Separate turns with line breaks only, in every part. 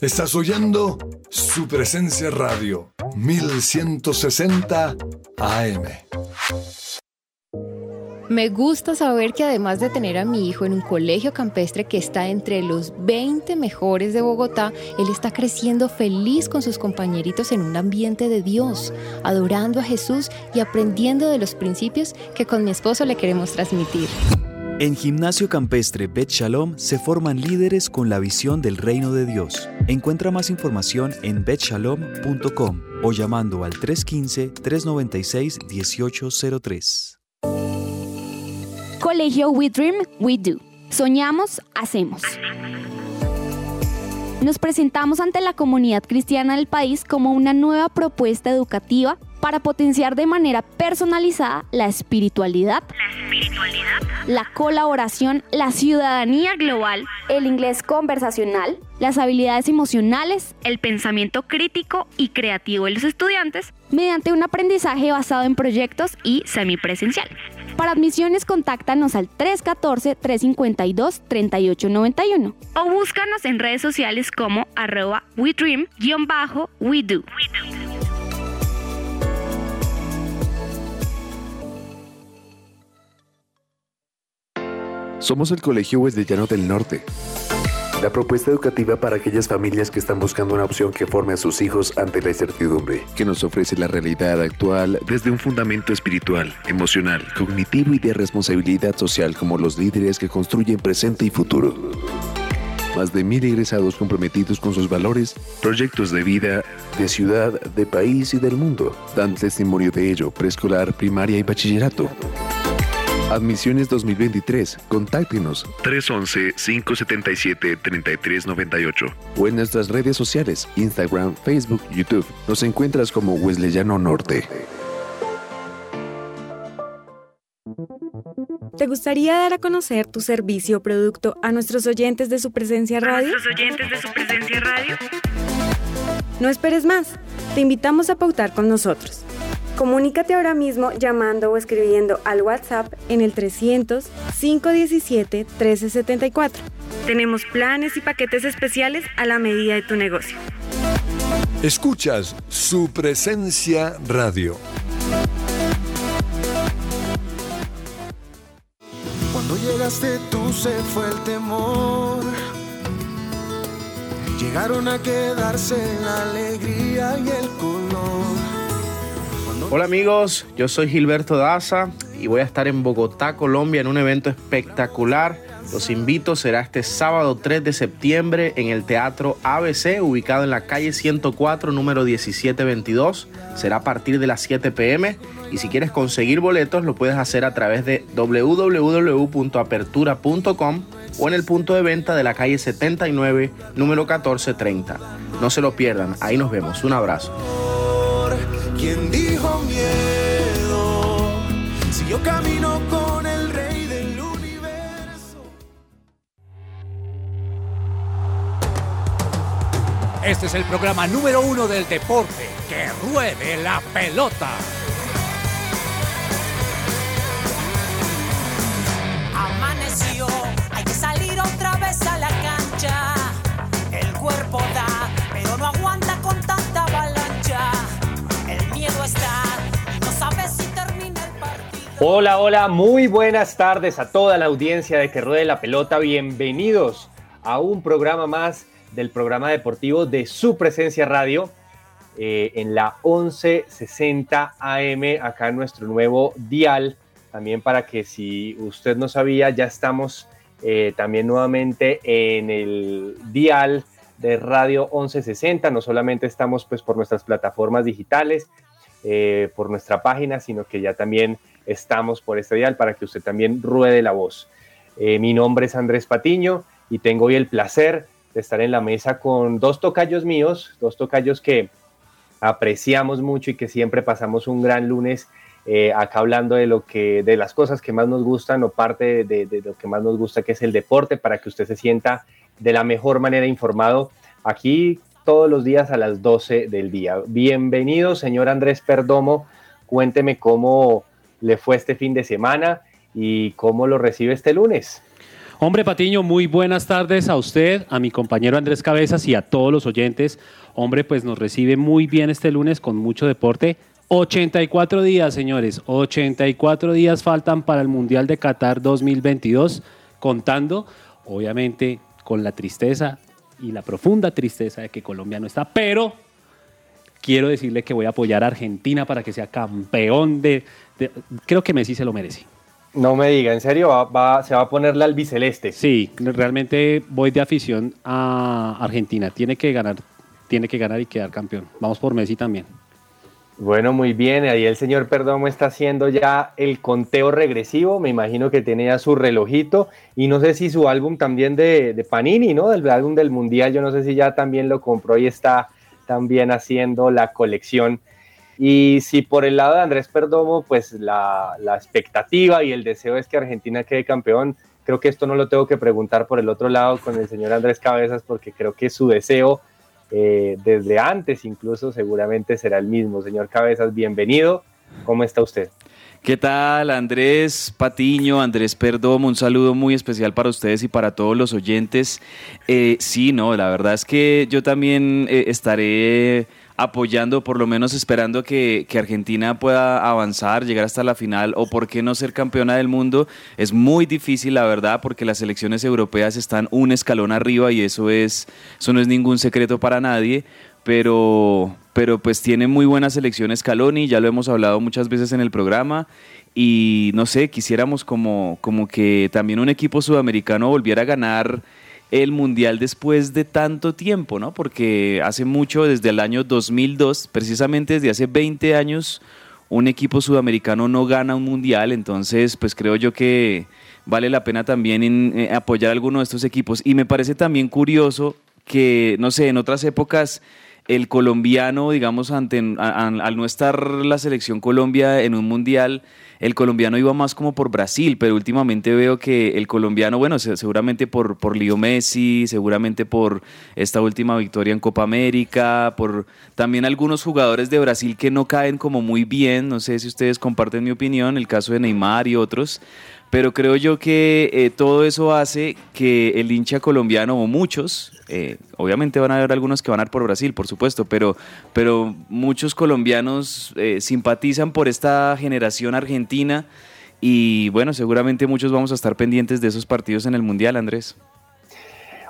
Estás oyendo su presencia radio 1160 AM.
Me gusta saber que además de tener a mi hijo en un colegio campestre que está entre los 20 mejores de Bogotá, él está creciendo feliz con sus compañeritos en un ambiente de Dios, adorando a Jesús y aprendiendo de los principios que con mi esposo le queremos transmitir.
En Gimnasio Campestre Bet Shalom se forman líderes con la visión del reino de Dios. Encuentra más información en betshalom.com o llamando al 315-396-1803.
Colegio We Dream, We Do. Soñamos, hacemos. Nos presentamos ante la comunidad cristiana del país como una nueva propuesta educativa para potenciar de manera personalizada la espiritualidad, la, colaboración, la ciudadanía global, el inglés conversacional, las habilidades emocionales, el pensamiento crítico y creativo de los estudiantes mediante un aprendizaje basado en proyectos y semipresencial. Para admisiones, contáctanos al 314-352-3891 o búscanos en redes sociales como arroba WeDream-WeDo.
Somos el Colegio Llano del Norte. La propuesta educativa para aquellas familias que están buscando una opción que forme a sus hijos ante la incertidumbre, que nos ofrece la realidad actual desde un fundamento espiritual, emocional, cognitivo y de responsabilidad social como los líderes que construyen presente y futuro. Más de mil egresados comprometidos con sus valores, proyectos de vida, de ciudad, de país y del mundo, dan testimonio de ello preescolar, primaria y bachillerato. Admisiones 2023. Contáctenos 311-577-3398 o en nuestras redes sociales, Instagram, Facebook, YouTube. Nos encuentras como Wesleyano Norte.
¿Te gustaría dar a conocer tu servicio o producto a nuestros oyentes de su presencia radio?
nuestros oyentes de su presencia radio?
No esperes más. Te invitamos a pautar con nosotros. Comunícate ahora mismo llamando o escribiendo al WhatsApp en el 300-517-1374. Tenemos planes y paquetes especiales a la medida de tu negocio.
Escuchas su presencia radio.
Cuando llegaste tú se fue el temor. Llegaron a quedarse la alegría y el color.
Hola amigos, yo soy Gilberto Daza y voy a estar en Bogotá, Colombia, en un evento espectacular. Los invito, será este sábado 3 de septiembre en el Teatro ABC, ubicado en la calle 104, número 1722. Será a partir de las 7 pm y si quieres conseguir boletos lo puedes hacer a través de www.apertura.com o en el punto de venta de la calle 79, número 1430. No se lo pierdan, ahí nos vemos. Un abrazo.
Yo camino con el rey del universo.
Este es el programa número uno del deporte. Que ruede la pelota.
Amaneció, hay que salir otra vez
Hola, hola, muy buenas tardes a toda la audiencia de Que Ruede la Pelota. Bienvenidos a un programa más del programa deportivo de su presencia radio eh, en la 1160 AM, acá en nuestro nuevo dial. También para que si usted no sabía, ya estamos eh, también nuevamente en el dial de Radio 1160. No solamente estamos pues por nuestras plataformas digitales, eh, por nuestra página, sino que ya también estamos por este dial para que usted también ruede la voz. Eh, mi nombre es Andrés Patiño y tengo hoy el placer de estar en la mesa con dos tocayos míos, dos tocayos que apreciamos mucho y que siempre pasamos un gran lunes eh, acá hablando de lo que, de las cosas que más nos gustan o parte de, de, lo que más nos gusta, que es el deporte, para que usted se sienta de la mejor manera informado aquí todos los días a las 12 del día. Bienvenido, señor Andrés Perdomo. Cuénteme cómo le fue este fin de semana y cómo lo recibe este lunes.
Hombre Patiño, muy buenas tardes a usted, a mi compañero Andrés Cabezas y a todos los oyentes. Hombre, pues nos recibe muy bien este lunes con mucho deporte. 84 días, señores, 84 días faltan para el Mundial de Qatar 2022, contando, obviamente, con la tristeza y la profunda tristeza de que Colombia no está, pero quiero decirle que voy a apoyar a Argentina para que sea campeón de... creo que Messi se lo merece.
No me diga, ¿en serio? Va, ¿Se va a poner la albiceleste?
Sí, realmente voy de afición a Argentina. Tiene que ganar, tiene que ganar y quedar campeón. Vamos por Messi también.
Bueno, muy bien. Ahí el señor Perdomo está haciendo ya el conteo regresivo. Me imagino que tiene ya su relojito. Y no sé si su álbum también de, de Panini, ¿no? Del álbum del Mundial. Yo no sé si ya también lo compró y está también haciendo la colección y si por el lado de Andrés Perdomo, pues la, expectativa y el deseo es que Argentina quede campeón, creo que esto no lo tengo que preguntar por el otro lado con el señor Andrés Cabezas, porque creo que su deseo eh, desde antes incluso seguramente será el mismo. Señor Cabezas, bienvenido. ¿Cómo está usted?
¿Qué tal Andrés Patiño, Andrés Perdomo? Un saludo muy especial para ustedes y para todos los oyentes. Eh, sí, no, la verdad es que yo también eh, estaré apoyando, por lo menos esperando que, Argentina pueda avanzar, llegar hasta la final o por qué no ser campeona del mundo. Es muy difícil, la verdad, porque las selecciones europeas están un escalón arriba y eso, es, eso no es ningún secreto para nadie. Pero, pero pues tiene muy buenas selecciones Scaloni, ya lo hemos hablado muchas veces en el programa y no sé, quisiéramos como, como que también un equipo sudamericano volviera a ganar el Mundial después de tanto tiempo, ¿no? Porque hace mucho, desde el año 2002, precisamente desde hace 20 años, un equipo sudamericano no gana un Mundial, entonces pues creo yo que vale la pena también en, eh, apoyar a alguno de estos equipos. Y me parece también curioso que, no sé, en otras épocas el colombiano, digamos, ante, al no estar la selección Colombia en un mundial, el colombiano iba más como por Brasil, pero últimamente veo que el colombiano, bueno, seguramente por, por Leo Messi, seguramente por esta última victoria en Copa América, por también algunos jugadores de Brasil que no caen como muy bien, no sé si ustedes comparten mi opinión, el caso de Neymar y otros, pero creo yo que eh, todo eso hace que el hincha colombiano, o muchos, eh, obviamente van a haber algunos que van a ir por Brasil, por supuesto, pero, pero muchos colombianos eh, simpatizan por esta generación argentina y bueno, seguramente muchos vamos a estar pendientes de esos partidos en el Mundial, Andrés.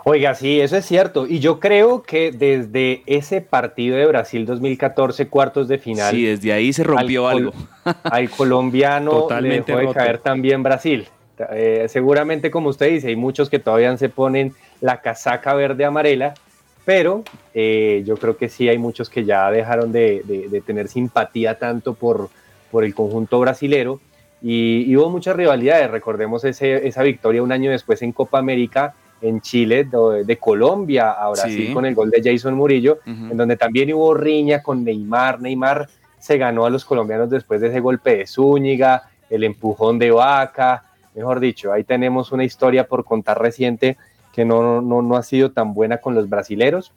Oiga, sí, eso es cierto. Y yo creo que desde ese partido de Brasil 2014, cuartos de final.
Sí, desde ahí se rompió algo.
al colombiano Totalmente le dejó de caer también Brasil. Eh, seguramente, como usted dice, hay muchos que todavía se ponen la casaca verde amarela, pero eh, yo creo que sí hay muchos que ya dejaron de, tener simpatía tanto por, por el conjunto brasilero. Y, hubo muchas rivalidades. Recordemos ese, esa victoria un año después en Copa América en Chile, de, Colombia a Brasil con el gol de Jason Murillo, en donde también hubo riña con Neymar. Neymar se ganó a los colombianos después de ese golpe de Zúñiga, el empujón de Vaca, mejor dicho, ahí tenemos una historia por contar reciente que no, no, no ha sido tan buena con los brasileros.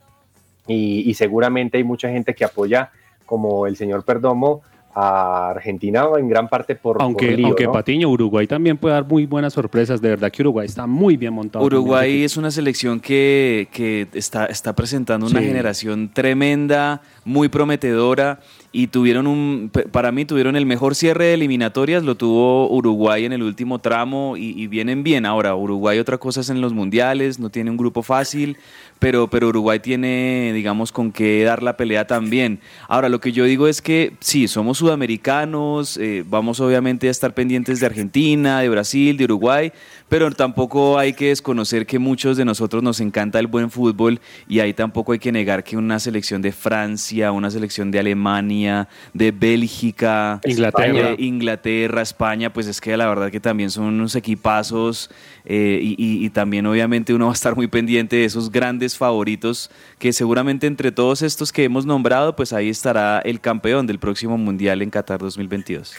Y, y seguramente hay mucha gente que apoya como el señor Perdomo a Argentina en gran parte por
aunque aunque Patiño Uruguay también puede dar muy buenas sorpresas. De verdad que Uruguay está muy bien montado
Uruguay es una selección que, que está, está presentando una generación tremenda muy prometedora y tuvieron un, para mí tuvieron el mejor cierre de eliminatorias, lo tuvo Uruguay en el último tramo y, vienen bien. Ahora, Uruguay otra cosa es en los mundiales, no tiene un grupo fácil, pero, pero Uruguay tiene, digamos, con qué dar la pelea también. Ahora, lo que yo digo es que sí, somos sudamericanos, eh, vamos obviamente a estar pendientes de Argentina, de Brasil, de Uruguay, pero tampoco hay que desconocer que muchos de nosotros nos encanta el buen fútbol y ahí tampoco hay que negar que una selección de Francia, una selección de Alemania, de Bélgica,
Inglaterra,
Inglaterra España, pues es que la verdad que también son unos equipazos eh, y, también obviamente uno va a estar muy pendiente de esos grandes favoritos que seguramente entre todos estos que hemos nombrado, pues ahí estará el campeón del próximo Mundial en Qatar 2022.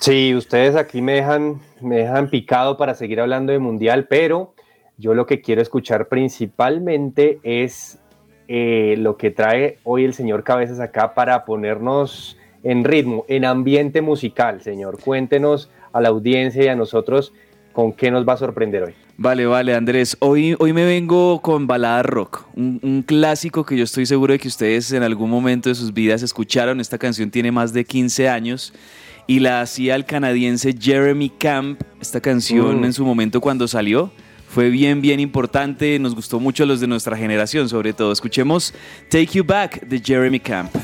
Sí, ustedes aquí me dejan, me dejan picado para seguir hablando de mundial, pero yo lo que quiero escuchar principalmente es eh, lo que trae hoy el señor Cabezas acá para ponernos en ritmo, en ambiente musical, señor. Cuéntenos a la audiencia y a nosotros con qué nos va a sorprender hoy.
Vale, vale, Andrés. Hoy, hoy me vengo con balada rock, un, clásico que yo estoy seguro de que ustedes en algún momento de sus vidas escucharon. Esta canción tiene más de 15 años y la hacía el canadiense Jeremy Camp. Esta canción
Mm.
en su momento cuando salió fue bien, bien importante. Nos gustó mucho a los de nuestra generación, sobre todo. Escuchemos Take You Back de Jeremy Camp.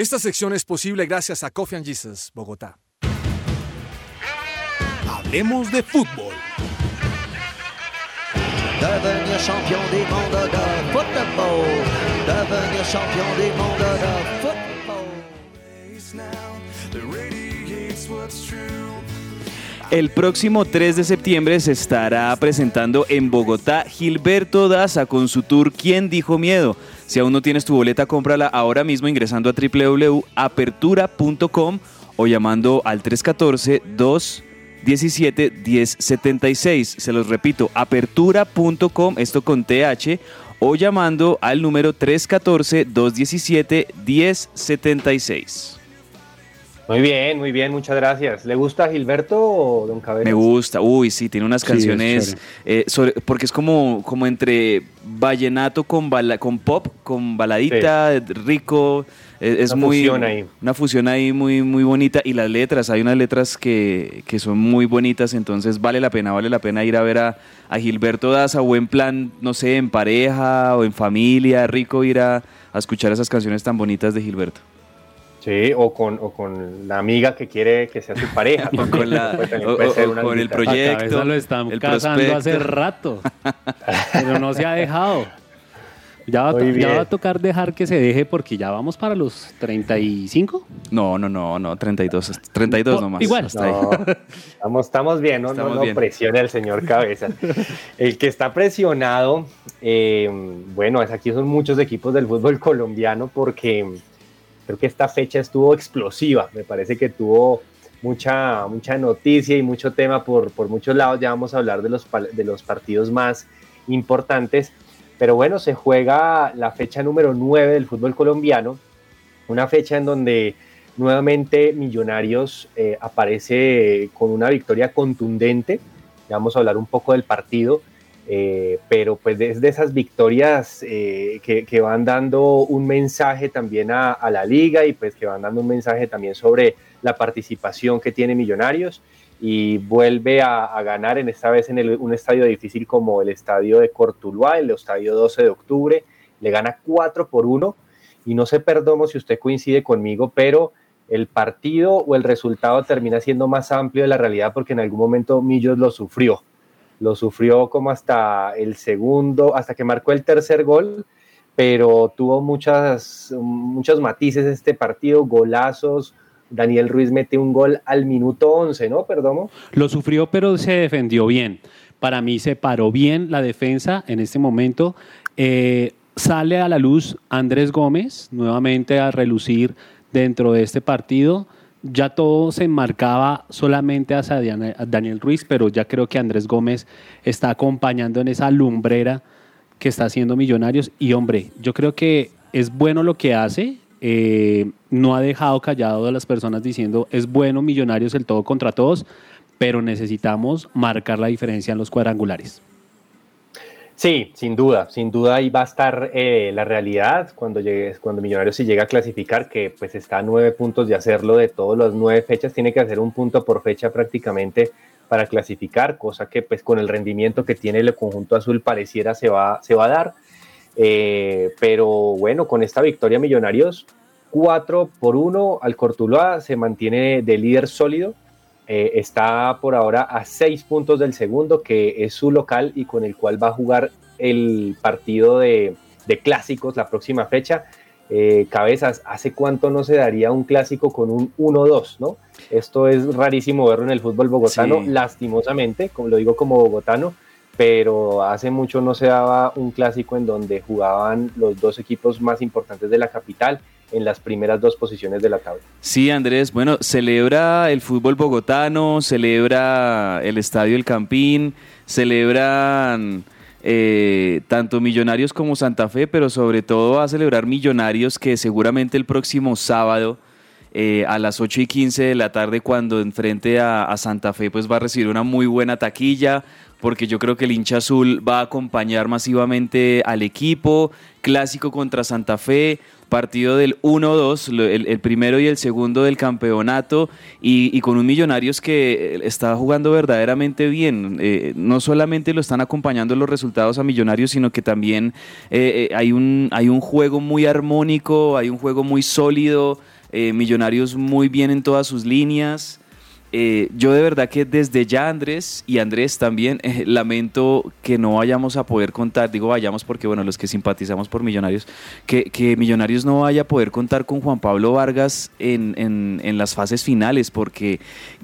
Esta sección es posible gracias a Coffee and Jesus, Bogotá.
Hablemos de fútbol.
Devenir champion du monde de football. Devenir champion du monde de football.
That radiates what's true.
El próximo 3 de septiembre se estará presentando en Bogotá Gilberto Daza con su tour ¿Quién dijo miedo? Si aún no tienes tu boleta, cómprala ahora mismo ingresando a www.apertura.com o llamando al 314-217-1076. Se los repito, apertura.com, esto con TH, o llamando al número 314-217-1076.
Muy bien, muy bien, muchas gracias. ¿Le gusta a Gilberto o Don Cabezas?
Me gusta, uy, sí, tiene unas
Sí,
canciones,
es
eh, sobre- porque es como, como entre vallenato con, bala- con pop, con baladita, rico, eh, es
Una
muy...
fusión ahí.
Una fusión ahí muy, muy bonita, y las letras, hay unas letras que, que son muy bonitas, entonces vale la pena, vale la pena ir a ver a, a Gilberto Daza, o en plan, no sé, en pareja o en familia, rico ir a, a escuchar esas canciones tan bonitas de Gilberto.
Sí, o con, o con la amiga que quiere que sea su pareja.
O con la-
Pues también
o-
puede
o-
ser
o
una
con el proyecto.
Lo están
el
casando
prospecto.
hace rato, pero no se ha dejado. Ya va, a ya va tocar dejar que se deje porque ya vamos para los 35.
No, no, no, no, 32, 32
Oh,
nomás.
igual.
hasta ahí.
No, estamos, estamos bien, no, no,
Estamos
no
bien.
presione al señor Cabeza. El que está presionado, eh, bueno, es aquí son muchos equipos del fútbol colombiano porque creo que esta fecha estuvo explosiva. Me parece que tuvo mucha, mucha noticia y mucho tema por, por muchos lados. Ya vamos a hablar de los, de los partidos más importantes. Pero bueno, se juega la fecha número 9 del fútbol colombiano, una fecha en donde nuevamente Millonarios eh, aparece con una victoria contundente. Ya vamos a hablar un poco del partido, eh, pero pues es de esas victorias eh, que, van dando un mensaje también a, la liga y pues que van dando un mensaje también sobre la participación que tiene Millonarios y vuelve a, ganar en esta vez en un estadio difícil como el estadio de Cortuluá, el estadio 12 de octubre, le gana 4 por 1 y no sé, perdomo si usted coincide conmigo, pero el partido o el resultado termina siendo más amplio de la realidad porque en algún momento Millos lo sufrió. Lo sufrió como hasta el segundo, hasta que marcó el tercer gol, pero tuvo muchas, muchos matices este partido, golazos. Daniel Ruiz mete un gol al minuto 11, ¿no? Perdomo.
Lo sufrió, pero se defendió bien. Para mí se paró bien la defensa en este momento. Eh, sale a la luz Andrés Gómez nuevamente a relucir dentro de este partido. Ya todo se enmarcaba solamente hacia Daniel Ruiz, pero ya creo que Andrés Gómez está acompañando en esa lumbrera que está haciendo Millonarios. Y hombre, yo creo que es bueno lo que hace. eh, no ha dejado callado a las personas diciendo es bueno Millonarios el todo contra todos, pero necesitamos marcar la diferencia en los cuadrangulares.
Sí, sin duda, sin duda ahí va a estar eh, la realidad cuando llegue, cuando Millonarios se llega a clasificar, que pues está a nueve puntos de hacerlo de todas las nueve fechas, tiene que hacer un punto por fecha prácticamente para clasificar, cosa que pues con el rendimiento que tiene el conjunto azul pareciera se va, se va a dar. Eh, pero bueno, con esta victoria Millonarios 4 por 1 al Cortuluá, se mantiene de líder sólido. Eh, está por ahora a 6 puntos del segundo, que es su local y con el cual va a jugar el partido de, de clásicos la próxima fecha. Eh, cabezas, ¿hace cuánto no se daría un clásico con un 1-2? ¿no? Esto es rarísimo verlo en el fútbol bogotano,
Sí.
lastimosamente, como lo digo como bogotano, pero hace mucho no se daba un clásico en donde jugaban los dos equipos más importantes de la capital en las primeras dos posiciones de la tabla.
Sí, Andrés, bueno, celebra el fútbol bogotano, celebra el Estadio El Campín, celebran eh, tanto Millonarios como Santa Fe, pero sobre todo va a celebrar Millonarios que seguramente el próximo sábado eh, a las 8 y 15 de la tarde cuando enfrente a, a Santa Fe pues va a recibir una muy buena taquilla porque yo creo que el hincha azul va a acompañar masivamente al equipo, clásico contra Santa Fe, partido del 1-2, lo- el, primero y el segundo del campeonato, y, con un Millonarios que eh, está jugando verdaderamente bien. Eh, no solamente lo están acompañando los resultados a Millonarios, sino que también eh, hay, un, hay un juego muy armónico, hay un juego muy sólido, Millonarios muy bien en todas sus líneas. Eh, yo de verdad que desde ya Andrés y Andrés también eh, lamento que no vayamos a poder contar, digo vayamos porque bueno, los que simpatizamos por Millonarios, que, que Millonarios no vaya a poder contar con Juan Pablo Vargas en, en- en las fases finales, porque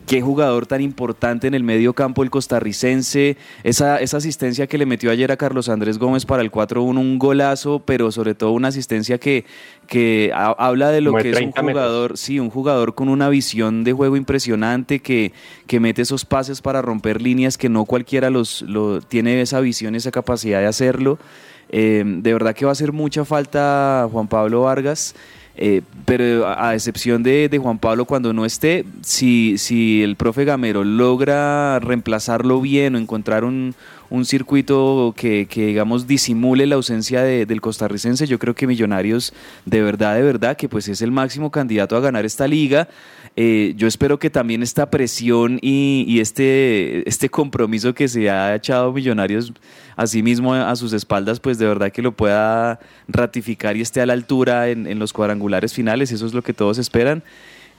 qué jugador tan importante en el medio campo el costarricense, esa, esa asistencia que le metió ayer a Carlos Andrés Gómez para el 4-1, un golazo, pero sobre todo una asistencia que, que ha- habla de lo
Como
que es un
30 metros.
jugador, sí, un jugador con una visión de juego impresionante que, que mete esos pases para romper líneas que no cualquiera los, lo, tiene esa visión, esa capacidad de hacerlo. Eh, de verdad que va a hacer mucha falta Juan Pablo Vargas. eh, pero a, a excepción de, de Juan Pablo cuando no esté, si, si el profe Gamero logra reemplazarlo bien o encontrar un, un circuito que, que, digamos disimule la ausencia de- del costarricense, yo creo que Millonarios de verdad, de verdad, que pues es el máximo candidato a ganar esta liga. Eh, yo espero que también esta presión y, este, este compromiso que se ha echado Millonarios a sí mismo a sus espaldas, pues de verdad que lo pueda ratificar y esté a la altura en los cuadrangulares finales, eso es lo que todos esperan.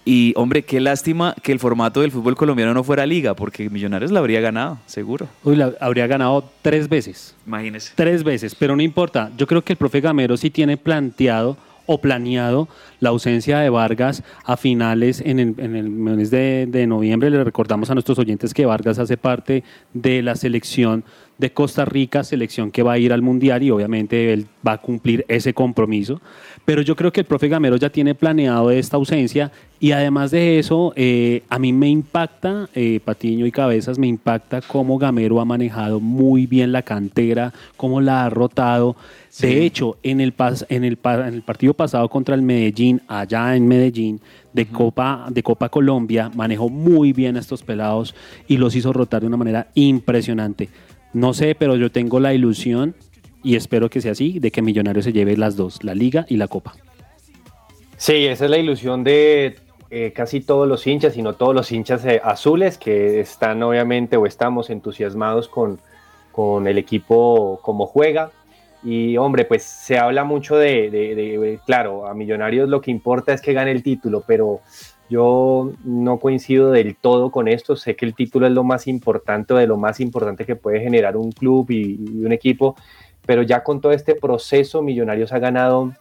Y hombre, qué lástima que el formato del fútbol colombiano no fuera liga, porque Millonarios la habría ganado, seguro.
Uy, la habría ganado tres veces.
Imagínese.
Tres veces, pero no importa. Yo creo que el profe Gamero sí tiene planteado o planeado la ausencia de Vargas a finales en el, en el mes de, de noviembre. Le recordamos a nuestros oyentes que Vargas hace parte de la selección de Costa Rica, selección que va a ir al Mundial y obviamente él va a cumplir ese compromiso. Pero yo creo que el profe Gamero ya tiene planeado esta ausencia y además de eso, eh, a mí me impacta, eh, Patiño y Cabezas, me impacta cómo Gamero ha manejado muy bien la cantera, cómo la ha rotado. De hecho, en el, pas- en, el, en el partido pasado contra el Medellín, allá en Medellín, de, Copa, de Copa Colombia, manejó muy bien a estos pelados y los hizo rotar de una manera impresionante. No sé, pero yo tengo la ilusión y espero que sea así, de que Millonarios se lleve las dos, la Liga y la Copa.
Sí, esa es la ilusión de eh, casi todos los hinchas, y no todos los hinchas eh, azules que están obviamente o estamos entusiasmados con, con el equipo como juega. Y hombre, pues se habla mucho de, claro, a Millonarios lo que importa es que gane el título, pero yo no coincido del todo con esto. Sé que el título es lo más importante, de lo más importante que puede generar un club y- y un equipo, pero ya con todo este proceso, Millonarios ha ganado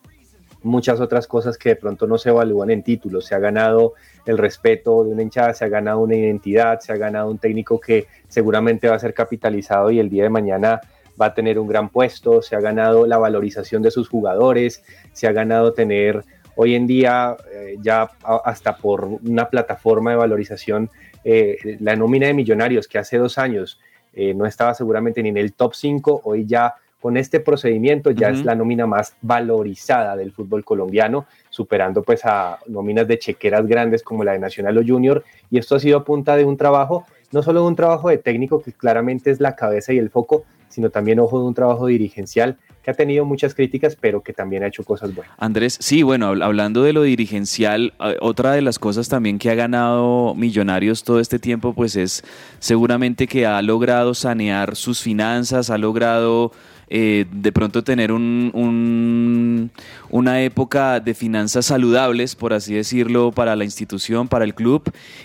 muchas otras cosas que de pronto no se evalúan en títulos. Se ha ganado el respeto de una hinchada, se ha ganado una identidad, se ha ganado un técnico que seguramente va a ser capitalizado y el día de mañana va a tener un gran puesto, se ha ganado la valorización de sus jugadores, se ha ganado tener hoy en día eh, ya hasta por una plataforma de valorización eh, la nómina de millonarios que hace dos años eh, no estaba seguramente ni en el top 5, hoy ya con este procedimiento ya es la nómina más valorizada del fútbol colombiano, superando pues a nóminas de chequeras grandes como la de Nacional o Junior, y esto ha sido a punta de un trabajo, no solo de un trabajo de técnico que claramente es la cabeza y el foco, sino también ojo de un trabajo dirigencial que ha tenido muchas críticas, pero que también ha hecho cosas buenas.
Andrés, sí, bueno, habl- hablando de lo dirigencial, eh, otra de las cosas también que ha ganado Millonarios todo este tiempo, pues es seguramente que ha logrado sanear sus finanzas, ha logrado eh, de pronto tener un, un- una época de finanzas saludables, por así decirlo, para la institución, para el club,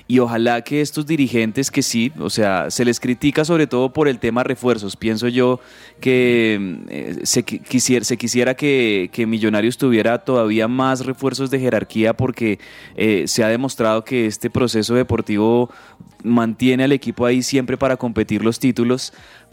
y ojalá que estos dirigentes que sí, o sea, se les critica sobre todo por el tema refuerzos, pienso yo que eh, se, qui- quisiera, se quisiera que, que Millonarios tuviera todavía más refuerzos de jerarquía porque eh, se ha demostrado que este proceso deportivo mantiene al equipo ahí siempre para competir los títulos,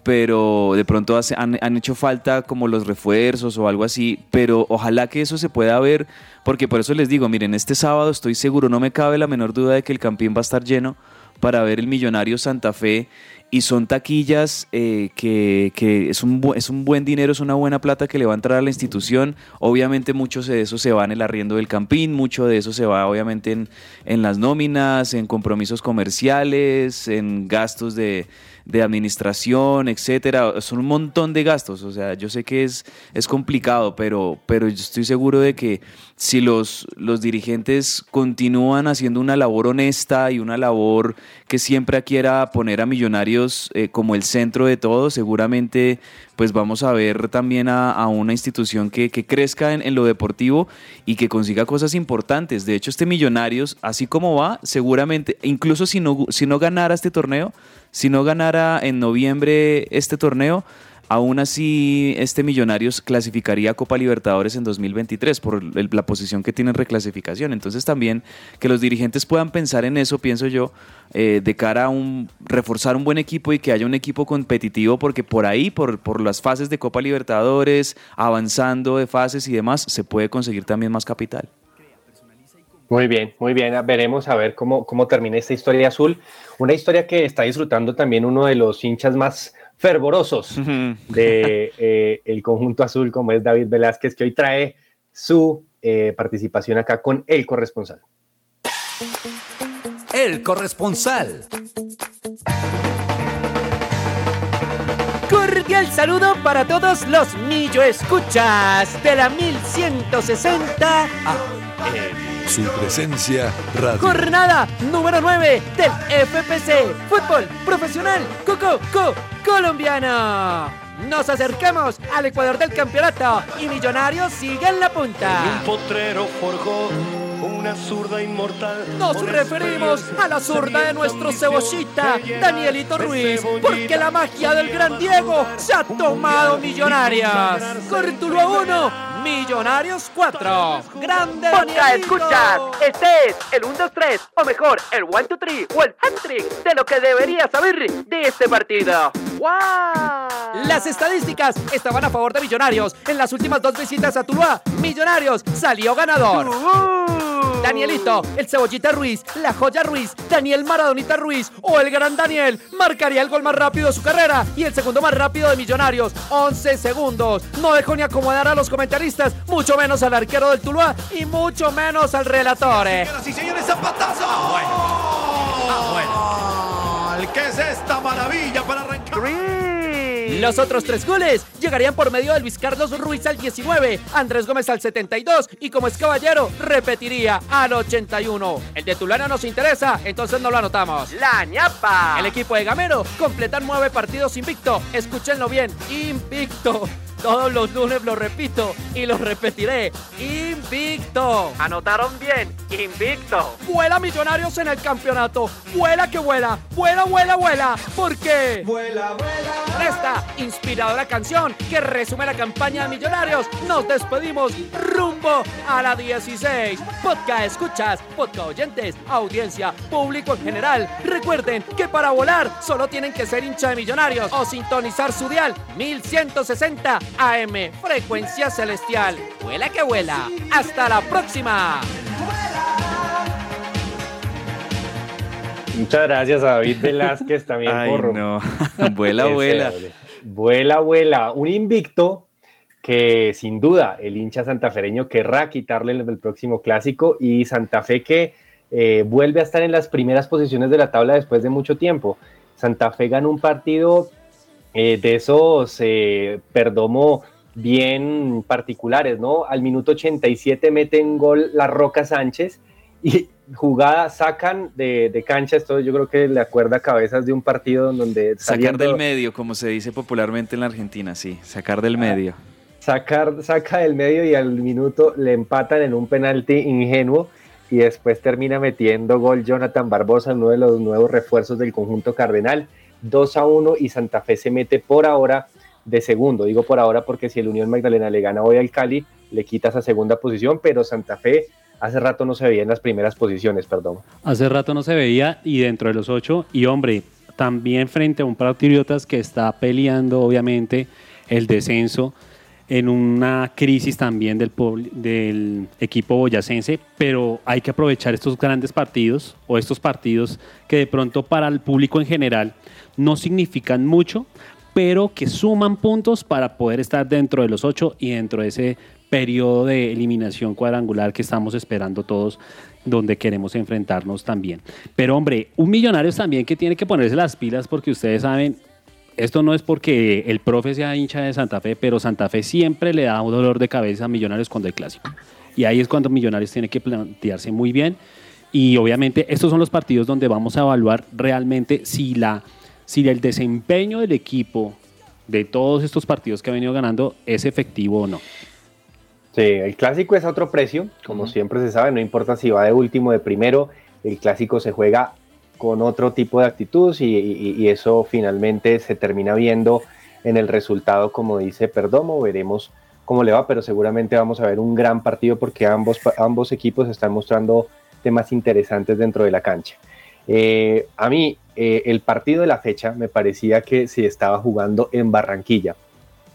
pero de pronto han, hecho falta como los refuerzos o algo así, pero ojalá que eso se pueda ver, porque por eso les digo, miren, este sábado estoy seguro, no me cabe la menor duda de que el Campín va a estar lleno para ver el Millonario Santa Fe y son taquillas eh, que, es, un, es un buen dinero, es una buena plata que le va a entrar a la institución. Obviamente mucho de eso se va en el arriendo del campín, mucho de eso se va obviamente en, en las nóminas, en compromisos comerciales, en gastos de, de administración, etcétera. Son un montón de gastos. O sea, yo sé que es, es complicado, pero, pero yo estoy seguro de que si los, los dirigentes continúan haciendo una labor honesta y una labor que siempre quiera poner a Millonarios eh, como el centro de todo, seguramente pues vamos a ver también a, una institución que, que crezca en, en lo deportivo y que consiga cosas importantes. De hecho, este Millonarios, así como va, seguramente, incluso si no, si no ganara este torneo, si no ganara en noviembre este torneo, aún así este Millonarios clasificaría a Copa Libertadores en 2023 por la posición que tiene en reclasificación. Entonces también que los dirigentes puedan pensar en eso, pienso yo, eh, de cara a un reforzar un buen equipo y que haya un equipo competitivo, porque por ahí, por, por las fases de Copa Libertadores, avanzando de fases y demás, se puede conseguir también más capital.
Muy bien, muy bien. Veremos a ver cómo, cómo termina esta historia azul. Una historia que está disfrutando también uno de los hinchas más fervorosos de eh, el conjunto azul, como es David Velázquez, que hoy trae su eh, participación acá con el corresponsal.
El corresponsal.
Cordial saludo para todos los Millo Escuchas de la 1160
Su presencia radio.
jornada número 9 del FPC Fútbol Profesional Coco Co Colombiano. Nos acercamos al Ecuador del campeonato y Millonarios sigue en la punta.
Un potrero forjó una zurda inmortal.
Nos referimos a la zurda de nuestro cebollita, Danielito Ruiz, porque la magia del gran Diego se ha tomado Millonarias. Cortulo 1, Millonarios 4. Grande
Ponga a escuchar. Este es el 1, 2, 3, o mejor, el 1, 2, 3 o el hat-trick de lo que deberías saber de este partido. ¡Wow!
Las estadísticas estaban a favor de Millonarios en las últimas dos visitas a Tuluá. Millonarios salió ganador. Danielito, el Cebollita Ruiz, la Joya Ruiz, Daniel Maradonita Ruiz o el Gran Daniel marcaría el gol más rápido de su carrera y el segundo más rápido de Millonarios. 11 segundos. No dejó ni acomodar a los comentaristas, mucho menos al arquero del Tuluá y mucho menos al relator.
Sí, señores, zapatazo. Ah, bueno. ¿Qué es esta maravilla para arrancar?
Los otros tres goles llegarían por medio de Luis Carlos Ruiz al 19, Andrés Gómez al 72 y como es caballero repetiría al 81. El de Tulana nos interesa, entonces no lo anotamos.
La ñapa.
El equipo de Gamero completan nueve partidos invicto. Escúchenlo bien, invicto. Todos los lunes lo repito y lo repetiré. Invicto.
Anotaron bien, invicto.
Vuela Millonarios en el campeonato. Vuela que vuela. Vuela, vuela, vuela. ¿Por qué?
Vuela, vuela.
Esta inspiradora canción que resume la campaña de Millonarios, nos despedimos rumbo a la 16. Podcast escuchas, podcast oyentes, audiencia, público en general. Recuerden que para volar solo tienen que ser hincha de Millonarios o sintonizar su dial 1160 AM, frecuencia celestial. Vuela que vuela. Hasta la próxima.
Muchas gracias a David Velázquez también
Ay,
por.
no. Vuela, vuela.
Vuela, vuela. Un invicto que sin duda el hincha santafereño querrá quitarle en el próximo clásico y Santa Fe que eh, vuelve a estar en las primeras posiciones de la tabla después de mucho tiempo. Santa Fe ganó un partido eh, de esos eh, Perdomo bien particulares, ¿no? Al minuto 87 mete en gol la Roca Sánchez y jugada, sacan de, de cancha, esto yo creo que le acuerda cabezas de un partido en donde...
Sacar del medio, como se dice popularmente en la Argentina, sí, sacar del medio.
sacar, saca del medio y al minuto le empatan en un penalti ingenuo y después termina metiendo gol Jonathan Barbosa, uno de los nuevos refuerzos del conjunto cardenal, 2 a 1 y Santa Fe se mete por ahora de segundo, digo por ahora porque si el Unión Magdalena le gana hoy al Cali, le quita esa segunda posición, pero Santa Fe hace rato no se veía en las primeras posiciones, perdón.
Hace rato no se veía y dentro de los ocho, y hombre, también frente a un Patriotas que está peleando obviamente el descenso en una crisis también del, del equipo boyacense, pero hay que aprovechar estos grandes partidos o estos partidos que de pronto para el público en general no significan mucho, pero que suman puntos para poder estar dentro de los ocho y dentro de ese periodo de eliminación cuadrangular que estamos esperando todos, donde queremos enfrentarnos también. Pero hombre, un millonario también que tiene que ponerse las pilas porque ustedes saben, esto no es porque el profe sea hincha de Santa Fe, pero Santa Fe siempre le da un dolor de cabeza a Millonarios cuando hay clásico. Y ahí es cuando Millonarios tiene que plantearse muy bien. Y obviamente estos son los partidos donde vamos a evaluar realmente si, la, si el desempeño del equipo de todos estos partidos que ha venido ganando es efectivo o no.
Sí, el clásico es a otro precio, como siempre se sabe, no importa si va de último, de primero, el clásico se juega con otro tipo de actitud y, y- y eso finalmente se termina viendo en el resultado, como dice Perdomo, veremos cómo le va, pero seguramente vamos a ver un gran partido porque ambos, ambos equipos están mostrando temas interesantes dentro de la cancha. Eh, a mí, eh, el partido de la fecha me parecía que se estaba jugando en Barranquilla.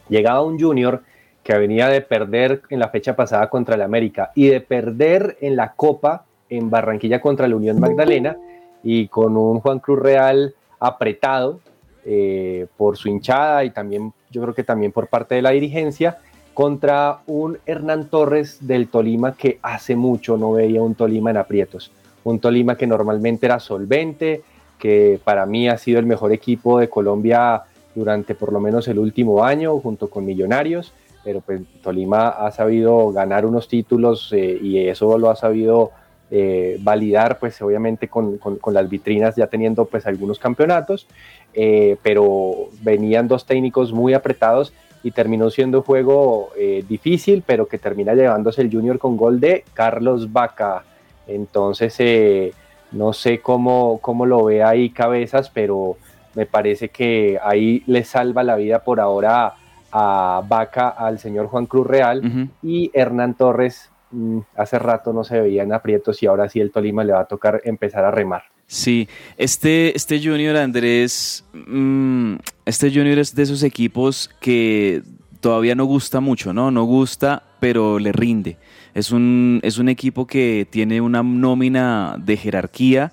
Llegaba un junior que venía de perder en la fecha pasada contra el América y de perder en la Copa en Barranquilla contra la Unión Magdalena y con un Juan Cruz Real apretado eh, por su hinchada y también yo creo que también por parte de la dirigencia contra un Hernán Torres del Tolima que hace mucho no veía un Tolima en aprietos, un Tolima que normalmente era solvente, que para mí ha sido el mejor equipo de Colombia durante por lo menos el último año junto con Millonarios, pero pues Tolima ha sabido ganar unos títulos eh, y eso lo ha sabido eh, validar pues obviamente con, con- con las vitrinas ya teniendo pues algunos campeonatos, eh, pero venían dos técnicos muy apretados y terminó siendo un juego eh, difícil, pero que termina llevándose el Junior con gol de Carlos Vaca. Entonces, eh, no sé cómo, cómo lo ve ahí Cabezas, pero me parece que ahí le salva la vida por ahora a Vaca, al señor Juan Cruz Real y Hernán Torres. mm, hace rato no se veían aprietos y ahora sí el Tolima le va a tocar empezar a remar.
Sí, este, este Junior Andrés, mm, este Junior es de esos equipos que todavía no gusta mucho, ¿no? No gusta, pero le rinde. Es un, es un equipo que tiene una nómina de jerarquía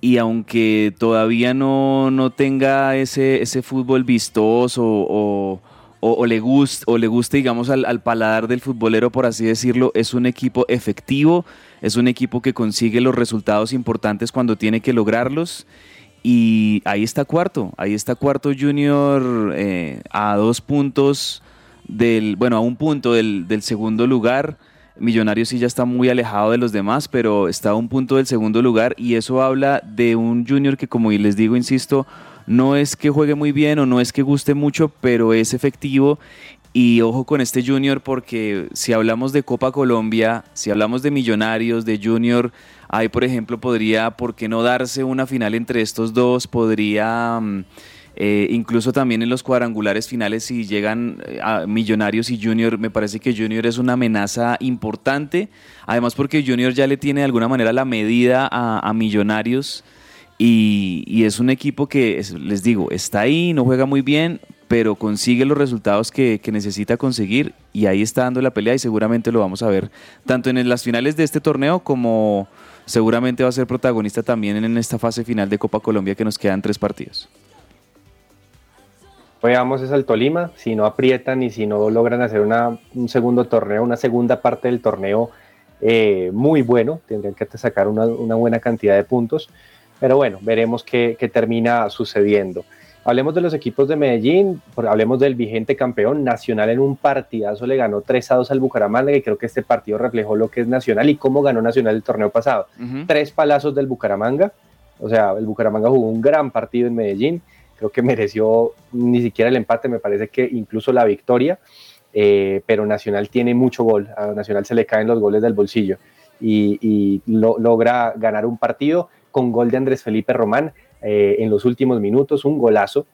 y aunque todavía no, no tenga ese, ese fútbol vistoso o, le guste, o le guste, digamos, al, al paladar del futbolero, por así decirlo, es un equipo efectivo, es un equipo que consigue los resultados importantes cuando tiene que lograrlos. Y ahí está cuarto, ahí está cuarto Junior eh, a dos puntos del, bueno, a un punto del, del segundo lugar. Millonarios sí ya está muy alejado de los demás, pero está a un punto del segundo lugar y eso habla de un Junior que, como les digo, insisto, no es que juegue muy bien o no es que guste mucho, pero es efectivo. Y ojo con este Junior porque si hablamos de Copa Colombia, si hablamos de Millonarios, de Junior, ahí por ejemplo podría, ¿por qué no darse una final entre estos dos? Podría... mm, eh, incluso también en los cuadrangulares finales, si llegan eh, a Millonarios y Junior, me parece que Junior es una amenaza importante. Además, porque Junior ya le tiene de alguna manera la medida a, Millonarios. Y, es un equipo que, es- les digo, está ahí, no juega muy bien, pero consigue los resultados que necesita conseguir. Y ahí está dando la pelea y seguramente lo vamos a ver tanto en las finales de este torneo como seguramente va a ser protagonista también en esta fase final de Copa Colombia que nos quedan tres partidos.
Veamos es al Tolima, si no aprietan y si no logran hacer una- un segundo torneo, una segunda parte del torneo eh, muy bueno, tendrían que sacar una, una buena cantidad de puntos, pero bueno, veremos qué, qué termina sucediendo. Hablemos de los equipos de Medellín, hablemos del vigente campeón Nacional en un partidazo le ganó 3 a 2 al Bucaramanga y creo que este partido reflejó lo que es Nacional y cómo ganó Nacional el torneo pasado.
Ujú.
Tres palazos del Bucaramanga, o sea, el Bucaramanga jugó un gran partido en Medellín, creo que mereció ni siquiera el empate, me parece que incluso la victoria, eh, pero Nacional tiene mucho gol, a Nacional se le caen los goles del bolsillo y, y lo- logra ganar un partido con gol de Andrés Felipe Román eh, en los últimos minutos, un golazo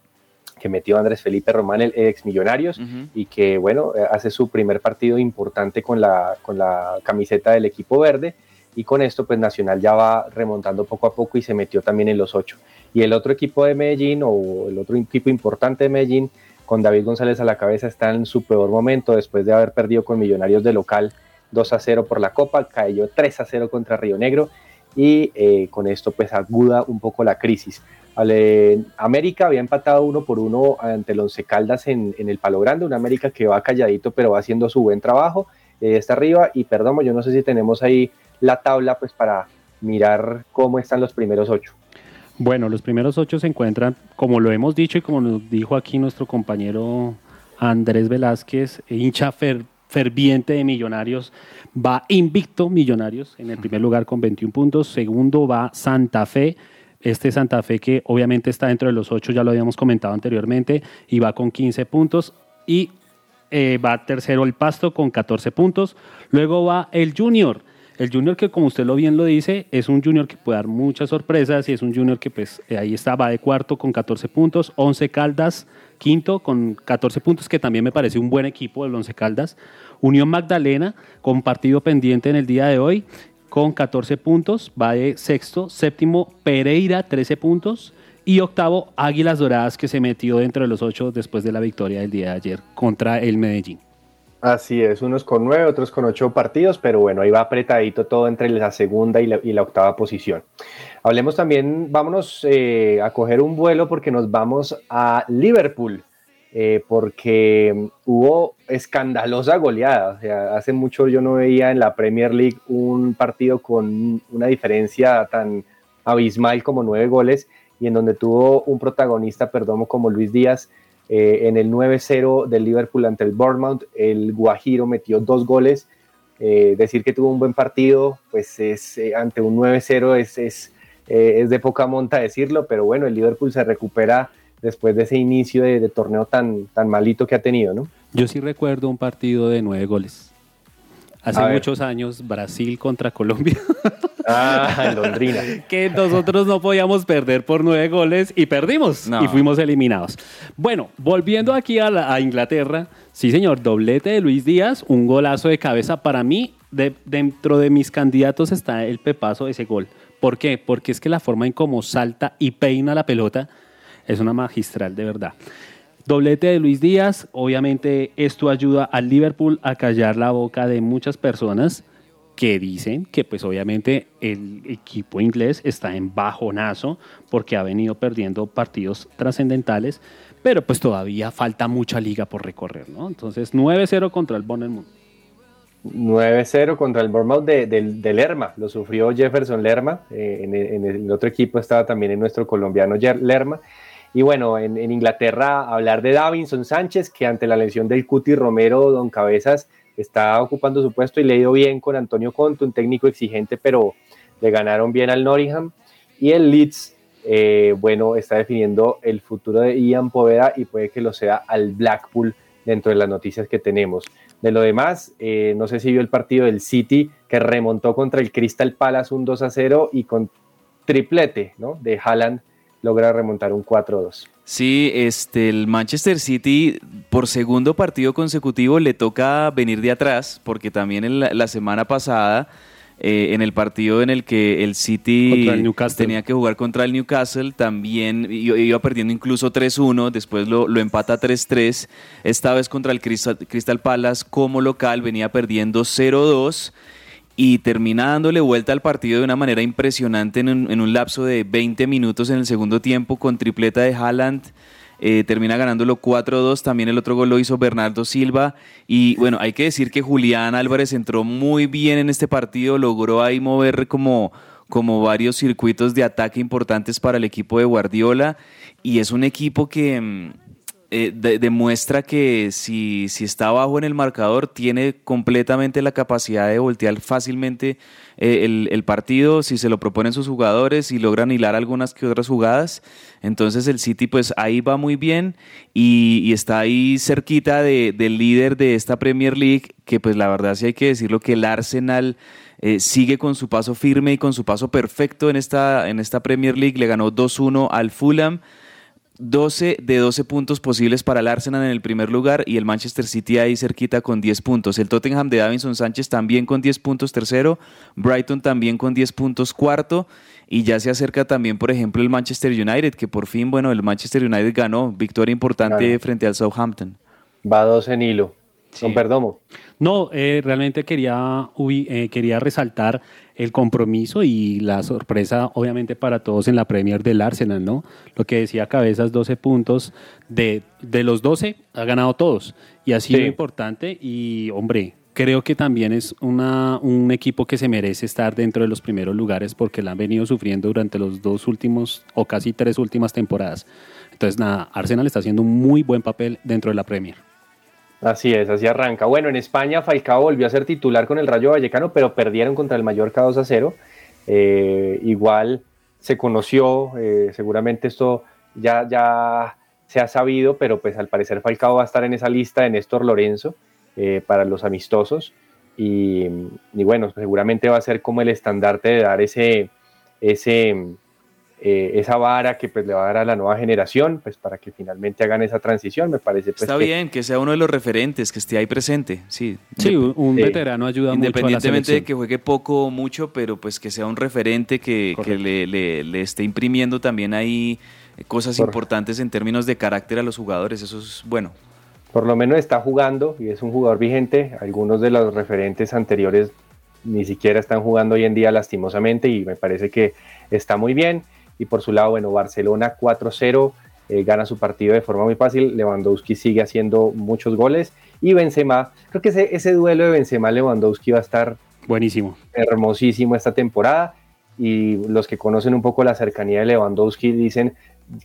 que metió Andrés Felipe Román, el ex Millonarios, y que, bueno, hace su primer partido importante con la, con la camiseta del equipo verde, y con esto, pues Nacional ya va remontando poco a poco y se metió también en los ocho. Y el otro equipo de Medellín, o el otro equipo importante de Medellín, con David González a la cabeza, está en su peor momento después de haber perdido con Millonarios de local 2 a 0 por la Copa, cayó 3 a 0 contra Río Negro y eh, con esto pues aguda un poco la crisis. Al, eh, América había empatado uno por uno ante el Once Caldas en, en el Palo Grande, una América que va calladito pero va haciendo su buen trabajo, eh, está arriba. Y perdón, yo no sé si tenemos ahí la tabla pues para mirar cómo están los primeros ocho.
Bueno, los primeros ocho se encuentran, como lo hemos dicho y como nos dijo aquí nuestro compañero Andrés Velázquez, hincha fer- ferviente de Millonarios, va invicto Millonarios en el primer lugar con 21 puntos, segundo va Santa Fe, este Santa Fe que obviamente está dentro de los ocho, ya lo habíamos comentado anteriormente, y va con 15 puntos, y eh, va tercero el Pasto con 14 puntos, luego va el Junior, el Junior que como usted lo bien lo dice, es un Junior que puede dar muchas sorpresas y es un Junior que pues eh, ahí está, va de cuarto con 14 puntos, 11 Caldas, quinto con 14 puntos, que también me parece un buen equipo el 11 Caldas, Unión Magdalena con partido pendiente en el día de hoy con 14 puntos, va de sexto, séptimo Pereira 13 puntos y octavo Águilas Doradas que se metió dentro de los ocho después de la victoria del día de ayer contra el Medellín.
Así es, unos con nueve, otros con ocho partidos, pero bueno, ahí va apretadito todo entre la segunda y la, octava posición. Hablemos también, vámonos eh, a coger un vuelo porque nos vamos a Liverpool, eh, porque hubo escandalosa goleada. O sea, hace mucho yo no veía en la Premier League un partido con una diferencia tan abismal como nueve goles y en donde tuvo un protagonista, perdón, como Luis Díaz, eh, en el 9-0 del Liverpool ante el Bournemouth, el Guajiro metió dos goles. Eh, decir que tuvo un buen partido, pues es eh, ante un 9-0 es, es, es, de poca monta decirlo, pero bueno, el Liverpool se recupera después de ese inicio de, de, torneo tan, tan malito que ha tenido, ¿no?
Yo sí recuerdo un partido de nueve goles. Hace muchos años, Brasil contra Colombia.
Ah, Londrina.
que nosotros no podíamos perder por nueve goles y perdimos no. y fuimos eliminados. Bueno, volviendo aquí a, la, a, Inglaterra, sí señor, doblete de Luis Díaz, un golazo de cabeza para mí. De, dentro de mis candidatos está el pepazo de ese gol. ¿Por qué? Porque es que la forma en cómo salta y peina la pelota es una magistral de verdad. Doblete de Luis Díaz, obviamente esto ayuda al Liverpool a callar la boca de muchas personas que dicen que pues obviamente el equipo inglés está en bajonazo porque ha venido perdiendo partidos trascendentales, pero pues todavía falta mucha liga por recorrer, ¿no? Entonces 9-0 contra el Bournemouth.
9-0 contra el Bournemouth de, Lerma, lo sufrió Jefferson Lerma, eh, en, el, el, otro equipo estaba también en nuestro colombiano Lerma, y bueno, en, Inglaterra hablar de Davinson Sánchez, que ante la lesión del Cuti Romero, Don Cabezas, está ocupando su puesto y le ido bien con Antonio Conto, un técnico exigente, pero le ganaron bien al Nottingham. Y el Leeds, eh, bueno, está definiendo el futuro de Ian Poveda y puede que lo sea al Blackpool dentro de las noticias que tenemos. De lo demás, eh, no sé si vio el partido del City que remontó contra el Crystal Palace un 2 a 0 y con triplete ¿no? de Haaland logra remontar un 4-2.
Sí, este, el Manchester City por segundo partido consecutivo le toca venir de atrás, porque también en la, la semana pasada, eh, en el partido en el que el City
el
tenía que jugar contra el Newcastle, también iba perdiendo incluso 3-1, después lo, lo empata 3-3, esta vez contra el Crystal, Crystal Palace como local venía perdiendo 0-2 y termina dándole vuelta al partido de una manera impresionante en un, lapso de 20 minutos en el segundo tiempo con tripleta de Haaland. Eh, termina ganándolo 4-2. También el otro gol lo hizo Bernardo Silva. Y bueno, hay que decir que Julián Álvarez entró muy bien en este partido. Logró ahí mover como, como varios circuitos de ataque importantes para el equipo de Guardiola y es un equipo que mm, eh, de- demuestra que si, si está abajo en el marcador tiene completamente la capacidad de voltear fácilmente eh, el, el partido si se lo proponen sus jugadores y logran hilar algunas que otras jugadas. Entonces el City pues ahí va muy bien y, y está ahí cerquita de- del líder de esta Premier League que pues la verdad sí hay que decirlo que el Arsenal eh, sigue con su paso firme y con su paso perfecto en esta, en esta Premier League. Le ganó 2-1 al Fulham. 12 de 12 puntos posibles para el Arsenal en el primer lugar y el Manchester City ahí cerquita con 10 puntos. El Tottenham de Davinson Sánchez también con 10 puntos tercero, Brighton también con 10 puntos cuarto y ya se acerca también, por ejemplo, el Manchester United, que por fin, bueno, el Manchester United ganó, victoria importante
Claro.
frente al Southampton.
Va dos en hilo. Don Perdomo.
No, eh, realmente quería, eh, quería resaltar el compromiso y la sorpresa, obviamente, para todos en la Premier del Arsenal, ¿no? Lo que decía Cabezas, 12 puntos. De, de los 12, ha ganado todos. Y ha sido
Sí.
importante. Y, hombre, creo que también es una, un equipo que se merece estar dentro de los primeros lugares porque la han venido sufriendo durante los dos últimos o casi tres últimas temporadas. Entonces, nada, Arsenal está haciendo un muy buen papel dentro de la Premier.
Así es, así arranca. Bueno, en España Falcao volvió a ser titular con el Rayo Vallecano, pero perdieron contra el Mallorca 2 a 0. Eh, igual se conoció, eh, seguramente esto ya, ya se ha sabido, pero pues al parecer Falcao va a estar en esa lista de Néstor Lorenzo eh, para los amistosos. Y, y bueno, seguramente va a ser como el estandarte de dar ese, ese, eh, esa vara que pues le va a dar a la nueva generación, pues para que finalmente hagan esa transición, me parece. pues,
Está
que-
bien que sea uno de los referentes, que esté ahí presente, sí.
Sí, un, un
Sí.
veterano ayuda mucho a la
Independientemente de que juegue poco o mucho, pero pues que sea un referente que, que le, le- le esté imprimiendo también ahí eh, cosas
Por-
importantes en términos de carácter a los jugadores. Eso es bueno.
por lo menos está jugando y es un jugador vigente. Algunos de los referentes anteriores ni siquiera están jugando hoy en día lastimosamente y me parece que está muy bien. Y por su lado, bueno, Barcelona 4-0 eh, gana su partido de forma muy fácil. Lewandowski sigue haciendo muchos goles y Benzema, creo que ese, ese duelo de Benzema-Lewandowski va a estar
buenísimo,
hermosísimo esta temporada. Y los que conocen un poco la cercanía de Lewandowski dicen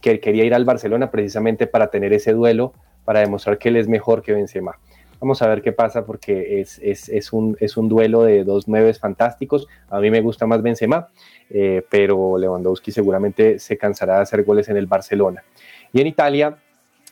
que quería ir al Barcelona precisamente para tener ese duelo, para demostrar que él es mejor que Benzema. Vamos a ver qué pasa porque es, es, es un, es un duelo de dos nueves fantásticos. A mí me gusta más Benzema, eh, pero Lewandowski seguramente se cansará de hacer goles en el Barcelona. Y en Italia,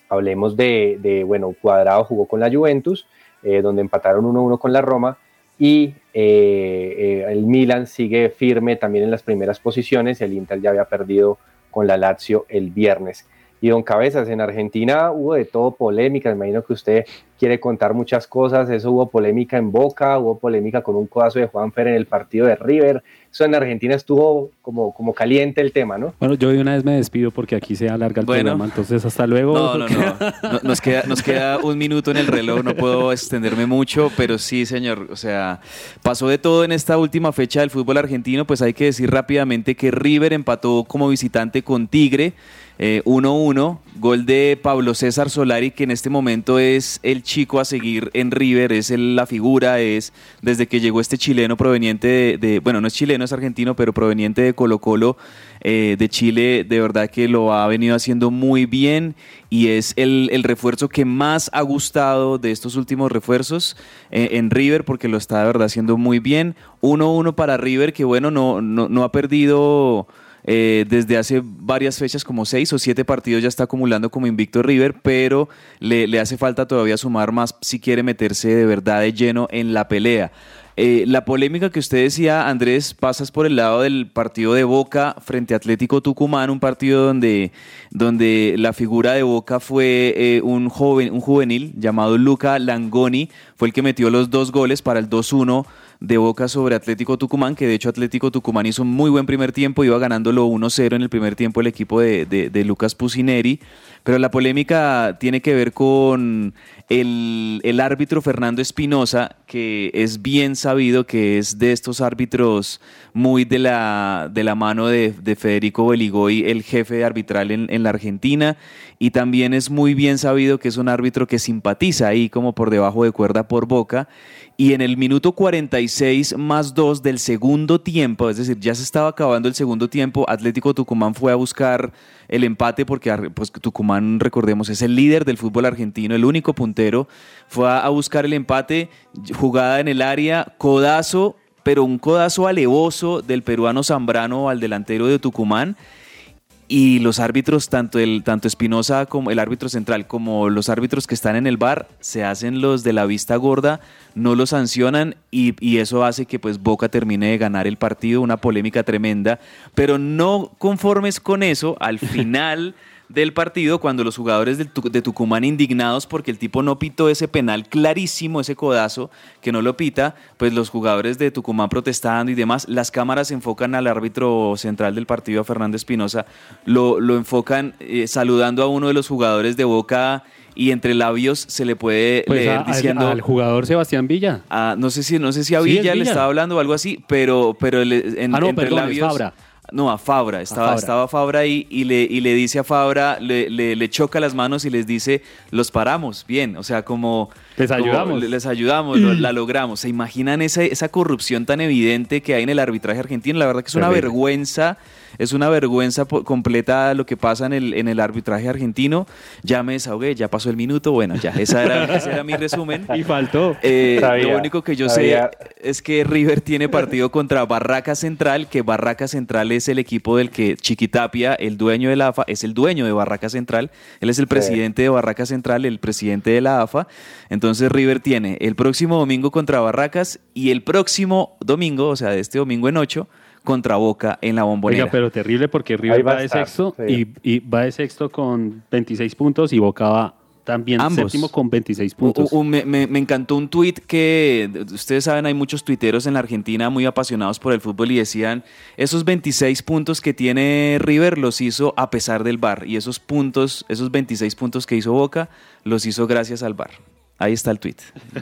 hablemos de, bueno, Cuadrado jugó con la Juventus, eh, donde empataron 1-1 con la Roma, y eh, el Milan sigue firme también en las primeras posiciones, el Inter ya había perdido con la Lazio el viernes. Y don Cabezas, en Argentina hubo de todo polémica, imagino que usted quiere contar muchas cosas, eso hubo polémica en Boca, hubo polémica con un codazo de Juanfer en el partido de River, eso en Argentina estuvo como, como caliente el tema, ¿no?
Bueno, yo de una vez me despido porque aquí se alarga el
Bueno.
programa, entonces hasta luego.
No, no, no. No- Nos queda, nos queda un minuto en el reloj, no puedo extenderme mucho, pero sí, señor. O sea, pasó de todo en esta última fecha del fútbol argentino, pues hay que decir rápidamente que River empató como visitante con Tigre. eh, 1-1, gol de Pablo César Solari, que en este momento es el chico a seguir en River, es el- la figura, es desde que llegó este chileno proveniente de, bueno, no es chileno, es argentino, pero proveniente de Colo Colo eh, de Chile, de verdad que lo ha venido haciendo muy bien y es el, el refuerzo que más ha gustado de estos últimos refuerzos eh, en River, porque lo está de verdad haciendo muy bien. 1-1 para River, que bueno, no, no, no ha perdido eh, desde hace varias fechas, como seis o siete partidos ya está acumulando como invicto River, pero le, le hace falta todavía sumar más si quiere meterse de verdad de lleno en la pelea. Eh, la polémica que usted decía, Andrés, pasas por el lado del partido de Boca frente a Atlético Tucumán, un partido donde, donde la figura de Boca fue eh, un, joven, un juvenil llamado Luca Langoni, fue el que metió los dos goles para el 2-1 de Boca sobre Atlético Tucumán, que de hecho Atlético Tucumán hizo un muy buen primer tiempo, iba ganándolo 1-0 en el primer tiempo el equipo de, de- de Lucas Pusineri, pero la polémica tiene que ver con el, el árbitro Fernando Espinosa, que es bien sabido que es de estos árbitros muy de la, de la mano de, de Federico Beligoy, el jefe arbitral en, en la Argentina, y también es muy bien sabido que es un árbitro que simpatiza ahí como por debajo de cuerda por boca. Y en el minuto 46 más 2 del segundo tiempo, es decir, ya se estaba acabando el segundo tiempo, Atlético Tucumán fue a buscar el empate porque pues, Tucumán, recordemos, es el líder del fútbol argentino, el único puntero, fue a, buscar el empate, jugada en el área, codazo, pero un codazo alevoso del peruano Zambrano al delantero de Tucumán. Y los árbitros, tanto el tanto Espinosa como el árbitro central, como los árbitros que están en el bar, se hacen los de la vista gorda, no lo sancionan y, y eso hace que pues Boca termine de ganar el partido, una polémica tremenda, pero no conformes con eso, al final del partido, cuando los jugadores de Tucumán indignados porque el tipo no pitó ese penal clarísimo, ese codazo que no lo pita, pues los jugadores de Tucumán protestando y demás, las cámaras enfocan al árbitro central del partido, a Fernando Espinosa, lo, lo enfocan eh, saludando a uno de los jugadores de Boca y entre labios se le puede
Pues
leer
a- al-
diciendo...
al jugador Sebastián Villa.
Ah, no sé si no sé si a
Sí,
Villa le estaba hablando o algo así, pero pero en,
Ah, no,
entre
perdón,
labios. No, a Fabra, estaba,
Fabra.
estaba Fabra ahí y le, y le dice a Fabra, le, le- le choca las manos y les dice, los paramos, bien, o sea, como...
Les ayudamos.
le- les ayudamos, lo- la logramos. ¿Se imaginan esa, esa corrupción tan evidente que hay en el arbitraje argentino? La verdad que es una
Terrible.
vergüenza, es una vergüenza completa lo que pasa en el, en el arbitraje argentino. Ya me desahogué, ya pasó el minuto, bueno, ya, esa era, ese era mi resumen.
Y faltó.
Eh,
Sabía,
lo único que yo
sabía.
sé es que River tiene partido contra Barraca Central, que Barraca Central es el equipo del que Chiquitapia, el dueño de la AFA, es el dueño de Barraca Central. Él es el presidente de Barraca Central, el presidente de la AFA. Entonces River tiene el próximo domingo contra Barracas y el próximo domingo, o sea, de este domingo en ocho, contra Boca en la bombonera.
Oiga, pero terrible porque River
va
de
estar,
sexto
sí.
y, y va de sexto con 26 puntos y Boca va también
Ambos.
séptimo con 26 puntos.
U- u- me, me- me encantó un tuit que, ustedes saben, hay muchos tuiteros en la Argentina muy apasionados por el fútbol y decían, esos 26 puntos que tiene River los hizo a pesar del VAR y esos puntos, esos 26 puntos que hizo Boca, los hizo gracias al VAR. Ahí está el.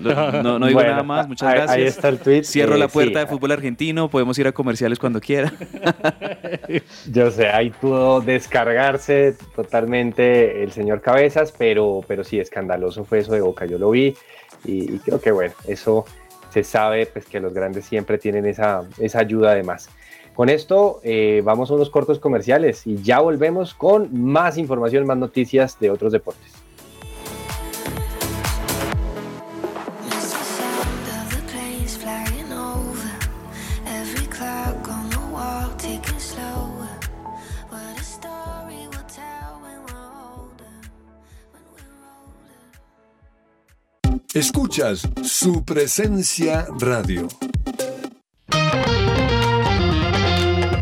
Lo- No, no digo
Bueno,
nada más, muchas
ahí-
gracias.
ahí está el tuit.
Cierro
Eh,
la puerta
sí.
de fútbol argentino, podemos ir a comerciales cuando quiera.
Yo sé, ahí pudo descargarse totalmente el señor Cabezas, pero, pero sí, escandaloso fue eso de Boca, yo lo vi y, y creo que bueno, eso se sabe pues que los grandes siempre tienen esa, esa ayuda además. Con esto eh, vamos a unos cortos comerciales y ya volvemos con más información, más noticias de otros deportes.
Escuchas su presencia radio.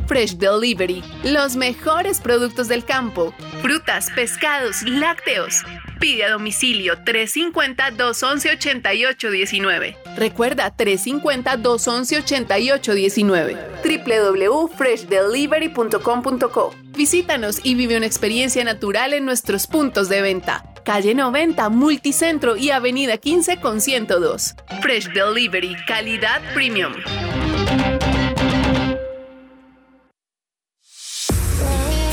Fresh Delivery, los mejores productos del campo, frutas, pescados, lácteos. Pide a domicilio 350-211-8819. Recuerda 350-211-8819. www.freshdelivery.com.co. Visítanos y vive una experiencia natural en nuestros puntos de venta. Calle 90, Multicentro y Avenida 15 con 102. Fresh Delivery, calidad premium.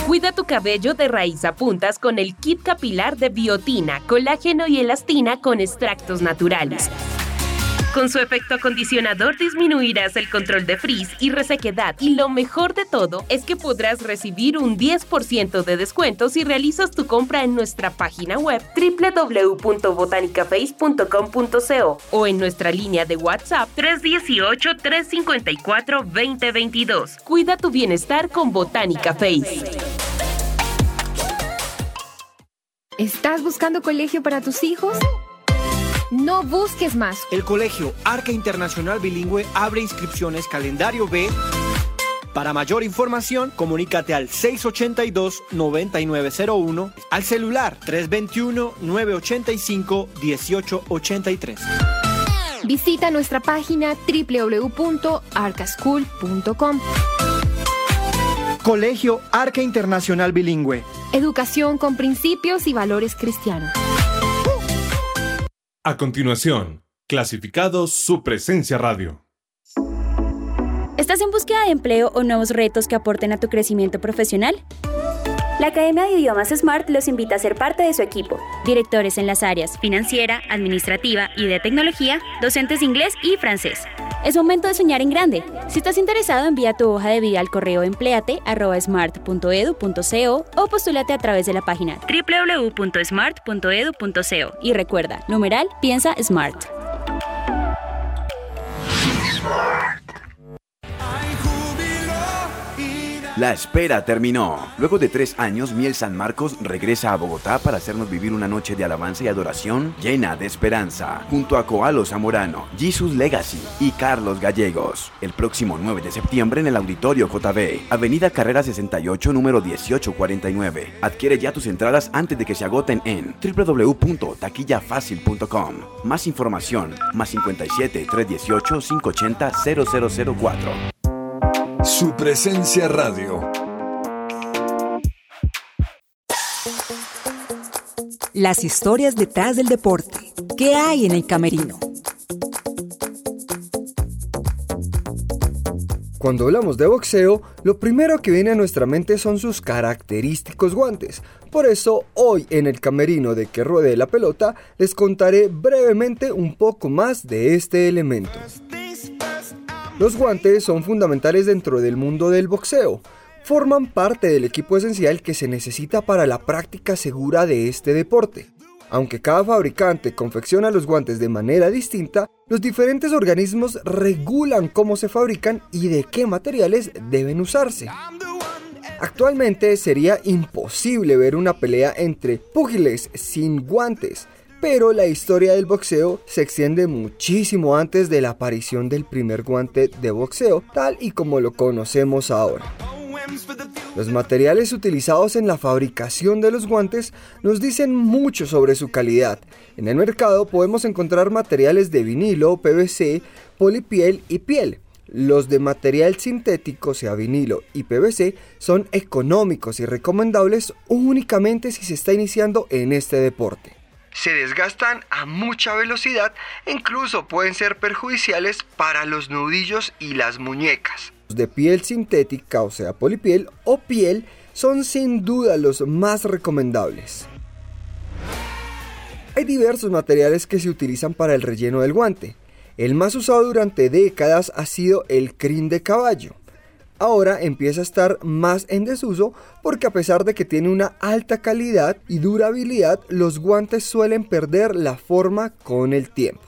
Cuida tu cabello de raíz a puntas con el kit capilar de biotina, colágeno y elastina con extractos naturales. Con su efecto acondicionador disminuirás el control de frizz y resequedad y lo mejor de todo es que podrás recibir un 10% de descuento si realizas tu compra en nuestra página web www.botanicaface.com.co o en nuestra línea de WhatsApp 318-354-2022. Cuida tu bienestar con Botánica Face.
¿Estás buscando colegio para tus hijos? No busques más.
El colegio Arca Internacional Bilingüe abre inscripciones calendario B. Para mayor información, comunícate al 682-9901, al celular 321-985-1883.
Visita nuestra página www.arcaschool.com.
Colegio Arca Internacional Bilingüe.
Educación con principios y valores cristianos.
A continuación, clasificados su presencia radio.
¿Estás en búsqueda de empleo o nuevos retos que aporten a tu crecimiento profesional? La Academia de Idiomas Smart los invita a ser parte de su equipo. Directores en las áreas financiera, administrativa y de tecnología, docentes de inglés y francés. Es momento de soñar en grande. Si estás interesado, envía tu hoja de vida al correo empleate.smart.edu.co o postúlate a través de la página www.smart.edu.co. Y recuerda, numeral, piensa Smart.
La espera terminó. Luego de tres años, Miel San Marcos regresa a Bogotá para hacernos vivir una noche de alabanza y adoración llena de esperanza, junto a Coalo Zamorano, Jesus Legacy y Carlos Gallegos. El próximo 9 de septiembre en el Auditorio JB, Avenida Carrera 68, número 1849. Adquiere ya tus entradas antes de que se agoten en www.taquillafacil.com. Más información, más 57 318 580 0004.
Su presencia radio.
Las historias detrás del deporte. ¿Qué hay en el camerino?
Cuando hablamos de boxeo, lo primero que viene a nuestra mente son sus característicos guantes. Por eso, hoy en el camerino de que ruede la pelota, les contaré brevemente un poco más de este elemento. Los guantes son fundamentales dentro del mundo del boxeo. Forman parte del equipo esencial que se necesita para la práctica segura de este deporte. Aunque cada fabricante confecciona los guantes de manera distinta, los diferentes organismos regulan cómo se fabrican y de qué materiales deben usarse. Actualmente sería imposible ver una pelea entre púgiles sin guantes, pero la historia del boxeo se extiende muchísimo antes de la aparición del primer guante de boxeo, tal y como lo conocemos ahora. Los materiales utilizados en la fabricación de los guantes nos dicen mucho sobre su calidad. En el mercado podemos encontrar materiales de vinilo, PVC, polipiel y piel. Los de material sintético, sea vinilo y PVC, son económicos y recomendables únicamente si se está iniciando en este deporte se desgastan a mucha velocidad e incluso pueden ser perjudiciales para los nudillos y las muñecas. De piel sintética, o sea, polipiel o piel, son sin duda los más recomendables. Hay diversos materiales que se utilizan para el relleno del guante. El más usado durante décadas ha sido el crin de caballo ahora empieza a estar más en desuso porque a pesar de que tiene una alta calidad y durabilidad, los guantes suelen perder la forma con el tiempo.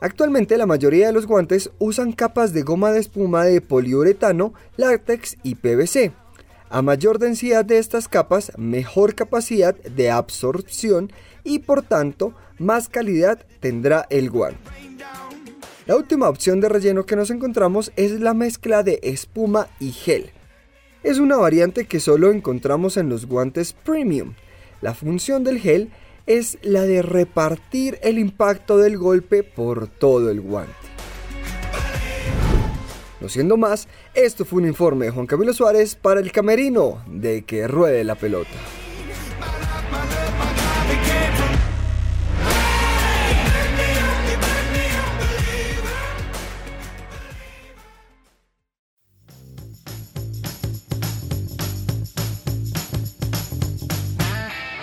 Actualmente la mayoría de los guantes usan capas de goma de espuma de poliuretano, látex y PVC. A mayor densidad de estas capas, mejor capacidad de absorción y por tanto más calidad tendrá el guante. La última opción de relleno que nos encontramos es la mezcla de espuma y gel. Es una variante que solo encontramos en los guantes premium. La función del gel es la de repartir el impacto del golpe por todo el guante. No siendo más, esto fue un informe de Juan Camilo Suárez para el camerino de que ruede la pelota.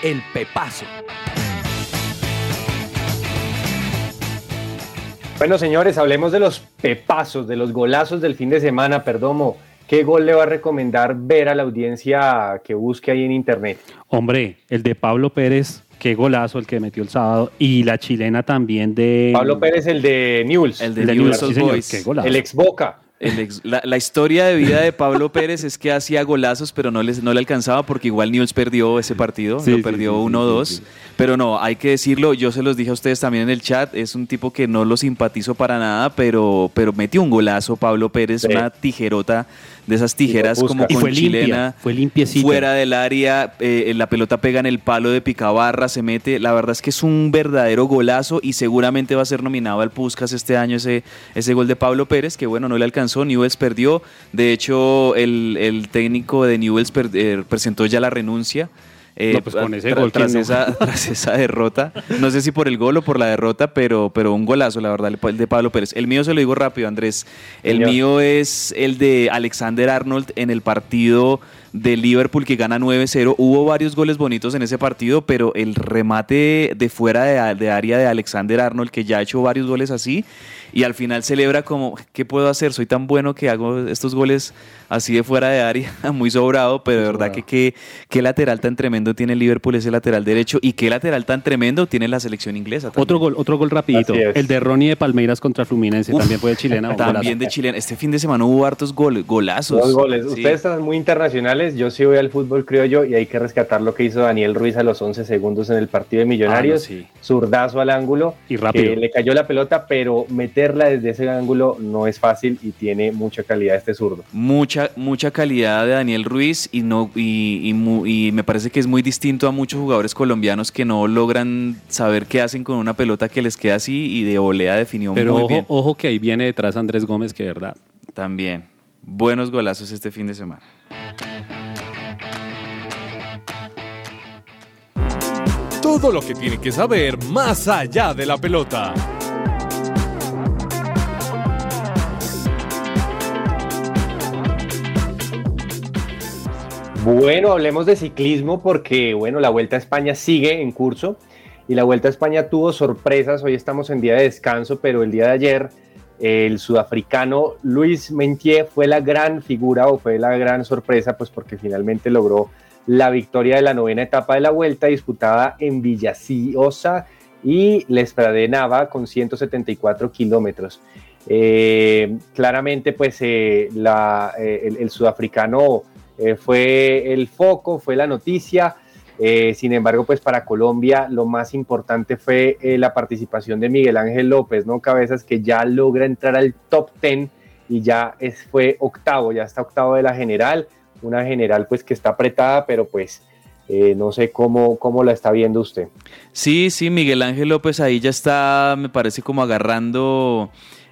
El Pepazo.
Bueno, señores, hablemos de los pepazos, de los golazos del fin de semana. Perdomo, ¿qué gol le va a recomendar ver a la audiencia que busque ahí en internet?
Hombre, el de Pablo Pérez, qué golazo el que metió el sábado. Y la chilena también de.
Pablo Pérez, el de Newell's.
El de, Newell's Old Boys.
qué golazo.
El ex Boca.
El ex- la, la historia de vida de Pablo Pérez es que hacía golazos, pero no, les, no le alcanzaba porque igual Newell's perdió ese partido,
Sí,
lo
sí,
perdió
sí, sí,
1-2.
sí.
Pero no, hay que decirlo, yo se los dije a ustedes también en el chat, es un tipo que no lo simpatizo para nada, pero, pero metió un golazo Pablo Pérez, una tijerota de esas tijeras como con
fue limpia,
chilena.
fue limpiecita.
Fuera del área, eh, la pelota pega en el palo de Picabarra, se mete. La verdad es que es un verdadero golazo y seguramente va a ser nominado al Puskas este año ese, ese gol de Pablo Pérez, que bueno, no le alcanzó. Newells perdió. De hecho, el, el técnico de Newells per- eh, presentó ya la renuncia. Eh,
No, pues con ese
tra-
gol, ¿quién
tras,
no?
esa, tras esa derrota. No sé si por el gol o por la derrota, pero, pero un golazo, la verdad, el de Pablo Pérez. El mío se lo digo rápido, Andrés. El
Señor.
mío es el de Alexander Arnold en el partido de Liverpool que gana 9-0. Hubo varios goles bonitos en ese partido, pero el remate de fuera de, de área de Alexander Arnold, que ya ha hecho varios goles así, y al final celebra como, ¿qué puedo hacer? Soy tan bueno que hago estos goles así de fuera de área, muy sobrado, pero de verdad que qué, lateral tan tremendo tiene el Liverpool ese lateral derecho y qué lateral tan tremendo tiene la selección inglesa. también.
Otro gol, otro gol rapidito. El de Ronnie de Palmeiras contra Fluminense,
Uf,
también fue de chilena. un golazo.
También de chilena. Este fin de semana hubo hartos goles, golazos.
Dos goles.
Sí.
Ustedes están muy internacionales. Yo sí voy al fútbol criollo y hay que rescatar lo que hizo Daniel Ruiz a los 11 segundos en el partido de Millonarios.
Ah, no, sí.
Zurdazo al ángulo.
Y rápido.
que le cayó la pelota, pero meterla desde ese ángulo no es fácil y tiene mucha calidad este zurdo.
mucha mucha calidad de Daniel Ruiz y no y, y mu- y me parece que es muy distinto a muchos jugadores colombianos que no logran saber qué hacen con una pelota que les queda así y de volea definió
Pero
muy
ojo,
bien.
ojo que ahí viene detrás Andrés Gómez, que de verdad.
También buenos golazos este fin de semana.
Todo lo que tiene que saber más allá de la pelota.
Bueno, hablemos de ciclismo porque, bueno, la Vuelta a España sigue en curso y la Vuelta a España tuvo sorpresas. Hoy estamos en día de descanso, pero el día de ayer el sudafricano Luis Mentier fue la gran figura o fue la gran sorpresa, pues porque finalmente logró la victoria de la novena etapa de la Vuelta disputada en Villasiosa y Les Nava con 174 kilómetros. Eh, claramente, pues eh, eh, el, el sudafricano fue el foco, fue la noticia. Sin embargo, pues para Colombia lo más importante fue la participación de Miguel Ángel López, ¿no? Cabezas que ya logra entrar al top 10 y ya fue octavo, ya está octavo de la general. Una general pues que está apretada, pero pues eh, no sé cómo, cómo la está viendo usted.
Sí, sí, Miguel Ángel López ahí ya está, me parece como agarrando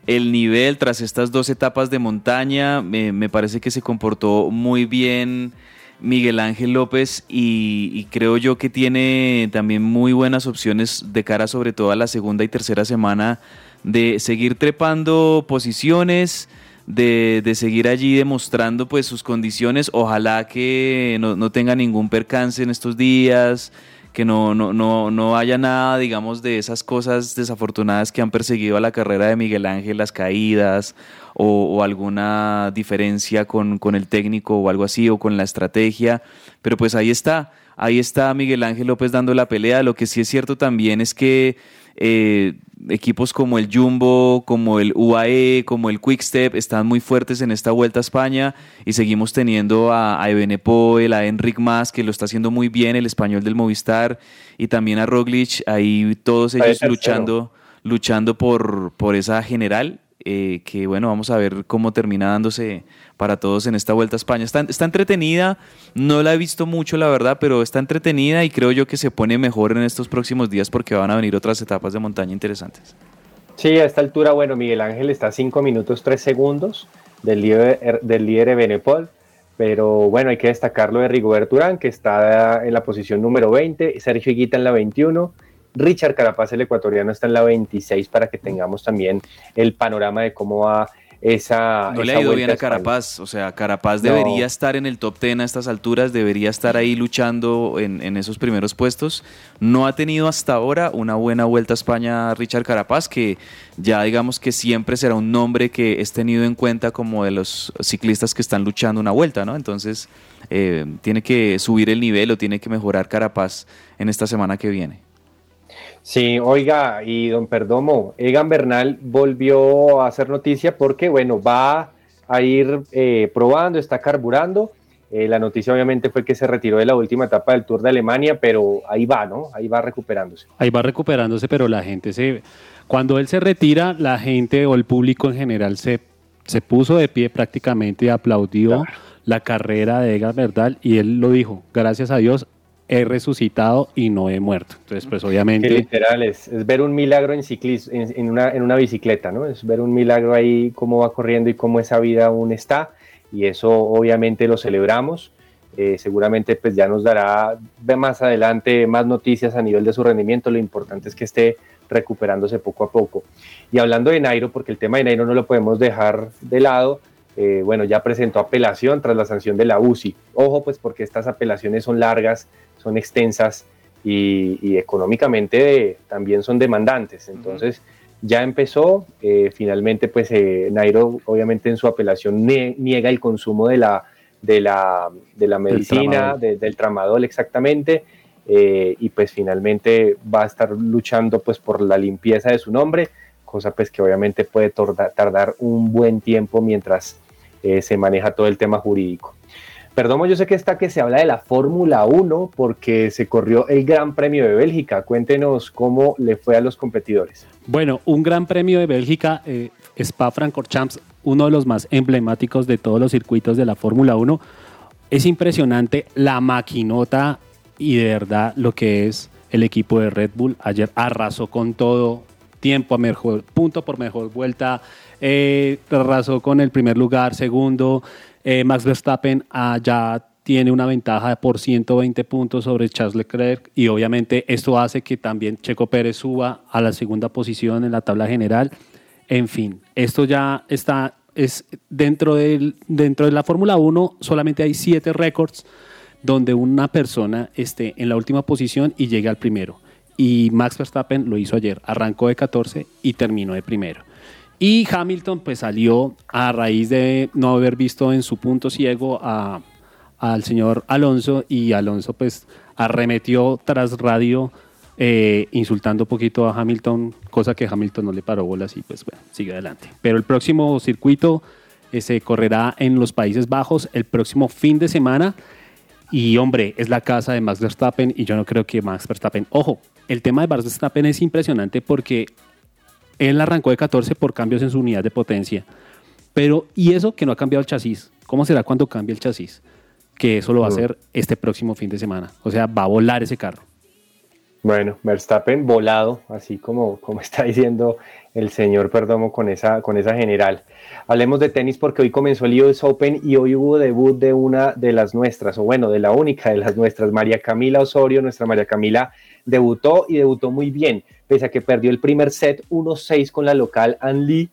el nivel tras estas dos etapas de montaña. Me, me parece que se comportó muy bien Miguel Ángel López y, y creo yo que tiene también muy buenas opciones de cara sobre todo a la segunda y tercera semana de seguir trepando posiciones. De, de seguir allí demostrando pues sus condiciones, ojalá que no, no tenga ningún percance en estos días, que no, no, no, no haya nada, digamos, de esas cosas desafortunadas que han perseguido a la carrera de Miguel Ángel, las caídas o, alguna diferencia con, con el técnico o algo así, o con la estrategia. Pero pues ahí está, ahí está Miguel Ángel López dando la pelea. Lo que sí es cierto también es que eh, equipos como el Jumbo, como el UAE, como el Quickstep están muy fuertes en esta vuelta a España y seguimos teniendo a, a Ebenepoel, a Enric Mas, que lo está haciendo muy bien, el español del Movistar, y también a Roglic, ahí todos ellos
tercero.
luchando, luchando por, por esa general. Eh, que bueno, vamos a ver cómo termina dándose para todos en esta vuelta a España. Está, está entretenida, no la he visto mucho la verdad, pero está entretenida y creo yo que se pone mejor en estos próximos días porque van a venir otras etapas de montaña interesantes.
Sí, a esta altura, bueno, Miguel Ángel está a 5 minutos 3 segundos del líder, del líder Benepol, pero bueno, hay que destacar lo de Rigoberto Urán, que está en la posición número 20, Sergio Higuita en la 21, Richard Carapaz, el ecuatoriano, está en la 26 para que tengamos también el panorama de cómo va esa.
No le ha ido bien a. Carapaz, o sea, Carapaz
No.
debería estar en el top 10 a estas alturas, debería estar ahí luchando en, en esos primeros puestos. No ha tenido hasta ahora una buena vuelta a España Richard Carapaz, que ya digamos que siempre será un nombre que es tenido en cuenta como de los ciclistas que están luchando una vuelta, ¿no? Entonces, eh, tiene que subir el nivel o tiene que mejorar Carapaz en esta semana que viene.
Sí, oiga, y don Perdomo, Egan Bernal volvió a hacer noticia porque, bueno, va a ir eh, probando, está carburando. Eh, la noticia obviamente fue que se retiró de la última etapa del Tour de Alemania, pero ahí va, ¿no? Ahí va recuperándose.
Ahí va recuperándose, pero la gente se... Cuando él se retira, la gente o el público en general se, se puso de pie prácticamente y aplaudió la carrera de Egan Bernal y él lo dijo, gracias a Dios he resucitado y no he muerto. Entonces, pues obviamente...
literal es, ver un milagro en ciclismo, en, una, bicicleta, ¿no? Es ver un milagro ahí, cómo va corriendo y cómo esa vida aún está. Y eso obviamente lo celebramos. Eh, seguramente pues ya nos dará más adelante más noticias a nivel de su rendimiento. Lo importante es que esté recuperándose poco a poco. Y hablando de Nairo, porque el tema de Nairo no lo podemos dejar de lado, eh, bueno, ya presentó apelación tras la sanción de la UCI. Ojo, pues porque estas apelaciones son largas, son extensas y, y económicamente también son demandantes. Entonces, ya empezó, eh, finalmente, pues eh, Nairo, obviamente en su apelación nie- niega el consumo de la, de la, de la medicina,
tramadol.
de- del tramadol exactamente, eh, y pues finalmente va a estar luchando pues por la limpieza de su nombre, cosa pues que obviamente puede tardar un buen tiempo mientras eh, se maneja todo el tema jurídico. Perdón, yo sé que está que se habla de la Fórmula 1 porque se corrió el Gran Premio de Bélgica. Cuéntenos cómo le fue a los competidores.
Bueno, un gran premio de Bélgica, eh, Spa-Francorchamps, uno de los más emblemáticos de todos los circuitos de la Fórmula 1. Es impresionante la maquinota y de verdad lo que es el equipo de Red Bull. Ayer arrasó con todo, tiempo a mejor, punto por mejor vuelta, eh, arrasó con el primer lugar, segundo. Eh, Max Verstappen ah, ya tiene una ventaja por 120 puntos sobre Charles Leclerc y obviamente esto hace que también Checo Pérez suba a la segunda posición en la tabla general. En fin, esto ya está es dentro del dentro de la Fórmula 1 solamente hay siete récords donde una persona esté en la última posición y llegue al primero. Y Max Verstappen lo hizo ayer, arrancó de 14 y terminó de primero. Y Hamilton pues salió a raíz de no haber visto en su punto ciego a, al señor Alonso y Alonso pues arremetió tras radio eh, insultando un poquito a Hamilton, cosa que Hamilton no le paró bolas y pues bueno, sigue adelante. Pero el próximo circuito eh, se correrá en los Países Bajos el próximo fin de semana y hombre, es la casa de Max Verstappen y yo no creo que Max Verstappen, ojo, el tema de Max Verstappen es impresionante porque él arrancó de 14 por cambios en su unidad de potencia. Pero, ¿y eso que no ha cambiado el chasis? ¿Cómo será cuando cambie el chasis? Que eso lo va a hacer este próximo fin de semana. O sea, va a volar ese carro.
Bueno, Verstappen volado, así como, como está diciendo el señor Perdomo con esa, con esa general. Hablemos de tenis porque hoy comenzó el US Open y hoy hubo debut de una de las nuestras, o bueno, de la única de las nuestras, María Camila Osorio. Nuestra María Camila debutó y debutó muy bien, pese a que perdió el primer set 1-6 con la local Ann Lee.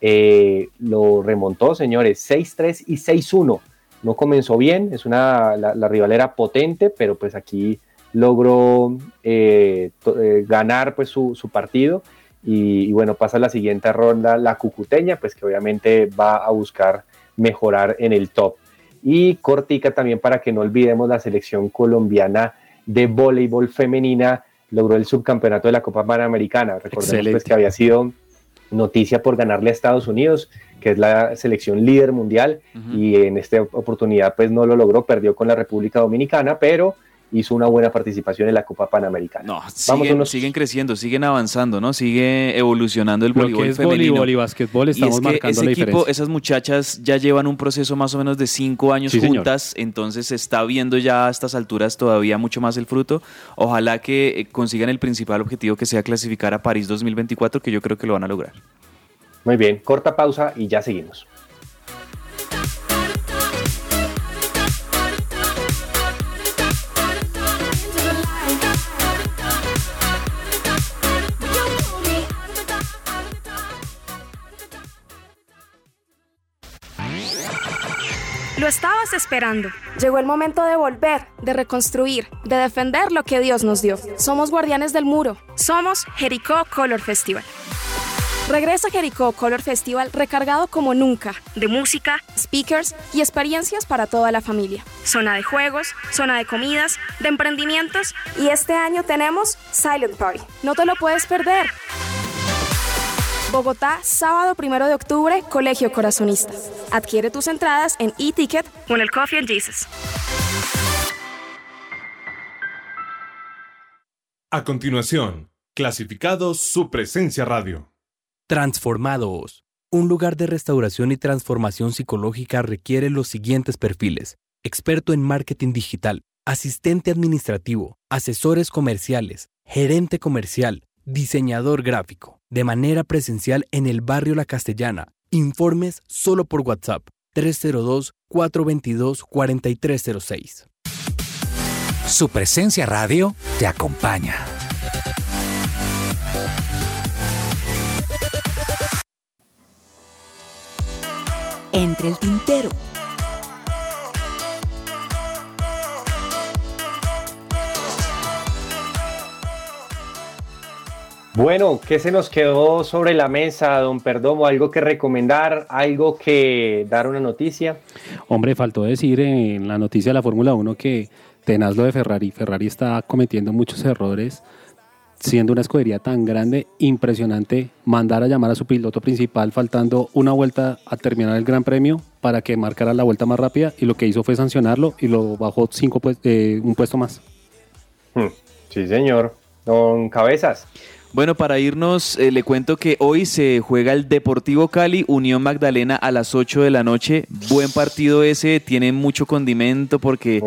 eh, lo remontó, señores, 6-3 y 6-1. No comenzó bien, es una, la, rival era potente, pero pues aquí logró eh, eh, ganar pues su, su partido y, bueno, pasa la siguiente ronda la cucuteña, pues que obviamente va a buscar mejorar en el top. Y cortica también para que no olvidemos la selección colombiana de voleibol femenina logró el subcampeonato de la Copa Panamericana. Recordemos pues, que había sido noticia por ganarle a Estados Unidos, que es la selección líder mundial, y en esta oportunidad pues no lo logró, perdió con la República Dominicana, pero hizo una buena participación en la Copa Panamericana.
No,
Vamos
siguen,
unos-
siguen creciendo, siguen avanzando, ¿no? Sigue evolucionando el
Lo
voleibol
que es
femenino.
voleibol y básquetbol
Y
estamos
es que
marcando
ese
la
equipo,
diferencia.
esas muchachas ya llevan un proceso más o menos de cinco años
Sí, señor.
juntas, entonces se está viendo ya a estas alturas todavía mucho más el fruto. Ojalá que eh, consigan el principal objetivo que sea clasificar a París 2024, que yo creo que lo van a lograr.
Muy bien, corta pausa y ya seguimos.
Lo estabas esperando. Llegó el momento de volver, de reconstruir, de defender lo que Dios nos dio. Somos guardianes del muro. Somos Jericó Color Festival. Regresa Jericó Color Festival recargado como nunca de música, speakers y experiencias para toda la familia. Zona de juegos, zona de comidas, de emprendimientos y este año tenemos Silent Party. No te lo puedes perder. Bogotá, sábado 1 de octubre, Colegio Corazonista. Adquiere tus entradas en e-ticket o en el Coffee and Jesus.
A continuación, clasificados su presencia radio.
Transformados. Un lugar de restauración y transformación psicológica requiere los siguientes perfiles. Experto en marketing digital, asistente administrativo, asesores comerciales, gerente comercial, diseñador gráfico. De manera presencial en el barrio La Castellana. Informes solo por WhatsApp. 302-422-4306.
Su presencia radio te acompaña.
Entre el tintero.
Bueno, ¿qué se nos quedó sobre la mesa, don Perdomo? ¿Algo que recomendar? ¿Algo que dar una noticia?
Hombre, faltó decir en la noticia de la Fórmula 1 que tenaz lo de Ferrari. Ferrari está cometiendo muchos errores, siendo una escudería tan grande, impresionante, mandar a llamar a su piloto principal faltando una vuelta a terminar el Gran Premio para que marcara la vuelta más rápida y lo que hizo fue sancionarlo y lo bajó cinco pues- eh, un puesto más.
Hmm, Sí, señor. Don Cabezas.
Bueno, para irnos, eh, le cuento que hoy se juega el Deportivo Cali, Unión Magdalena a las 8 de la noche. Buen partido ese, tiene mucho condimento porque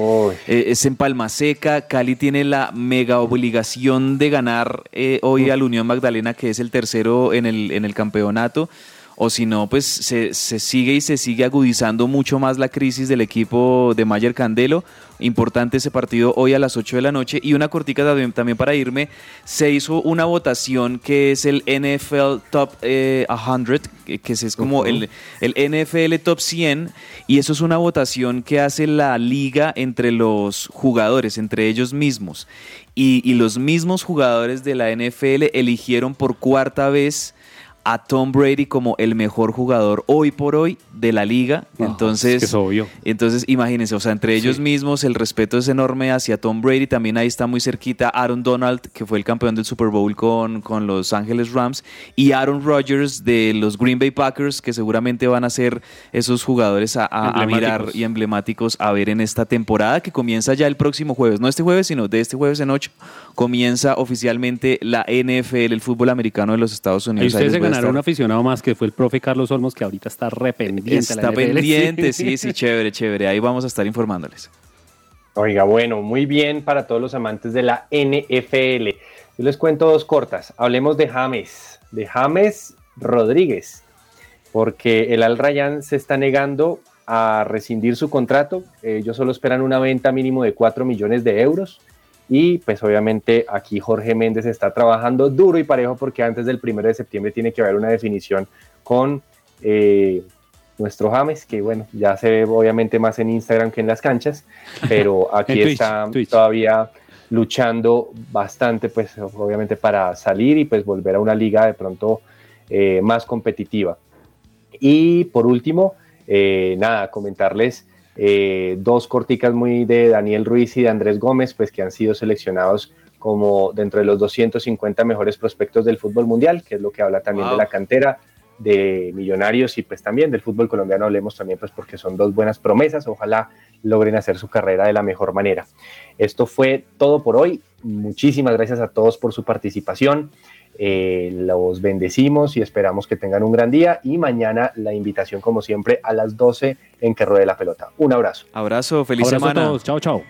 eh, es en Palma Seca. Cali tiene la mega obligación de ganar eh, hoy al Unión Magdalena, que es el tercero en el, en el campeonato. O si no, pues se, se sigue y se sigue agudizando mucho más la crisis del equipo de Mayer Candelo. Importante ese partido hoy a las 8 de la noche. Y una cortica también, también para irme. Se hizo una votación que es el NFL Top eh, 100, que, que es como el, el NFL Top 100. Y eso es una votación que hace la liga entre los jugadores, entre ellos mismos. Y, y los mismos jugadores de la NFL eligieron por cuarta vez a Tom Brady como el mejor jugador hoy por hoy de la liga. entonces,
es que es obvio.
entonces imagínense, o sea, entre ellos mismos el respeto es enorme hacia Tom Brady. También ahí está muy cerquita Aaron Donald, que fue el campeón del Super Bowl con, con Los Ángeles Rams, y Aaron Rodgers de los Green Bay Packers, que seguramente van a ser esos jugadores a, a- a mirar y emblemáticos a ver en esta temporada que comienza ya el próximo jueves. No este jueves, sino de este jueves en ocho comienza oficialmente la NFL, el fútbol americano de los Estados Unidos. Ahí a
ganaron un aficionado más que fue el profe Carlos Olmos, que ahorita está rependiente.
Está pendiente, sí, sí, chévere, chévere. Ahí vamos a estar informándoles.
Oiga, bueno, muy bien para todos los amantes de la NFL. Yo les cuento dos cortas. Hablemos de James, de James Rodríguez, porque el Al Rayyan se está negando a rescindir su contrato. Ellos solo esperan una venta mínimo de 4 millones de euros. Y pues obviamente aquí Jorge Méndez está trabajando duro y parejo porque antes del primero de septiembre tiene que haber una definición con eh, nuestro James, que bueno, ya se ve obviamente más en Instagram que en las canchas, pero aquí
Twitch,
está
Twitch.
todavía luchando bastante, pues obviamente para salir y pues volver a una liga de pronto eh, más competitiva. Y por último, eh, nada, comentarles eh, dos corticas muy de Daniel Ruiz y de Andrés Gómez, pues que han sido seleccionados como dentro de los 250 mejores prospectos del fútbol mundial, que es lo que habla también de la cantera de Millonarios y pues también del fútbol colombiano hablemos también pues porque son dos buenas promesas, ojalá logren hacer su carrera de la mejor manera. Esto fue todo por hoy, muchísimas gracias a todos por su participación, Eh, los bendecimos y esperamos que tengan un gran día y mañana la invitación como siempre a las 12 en que ruede la pelota. Un abrazo.
Abrazo, feliz
Abrazo a
semana.
todos, chao, chao.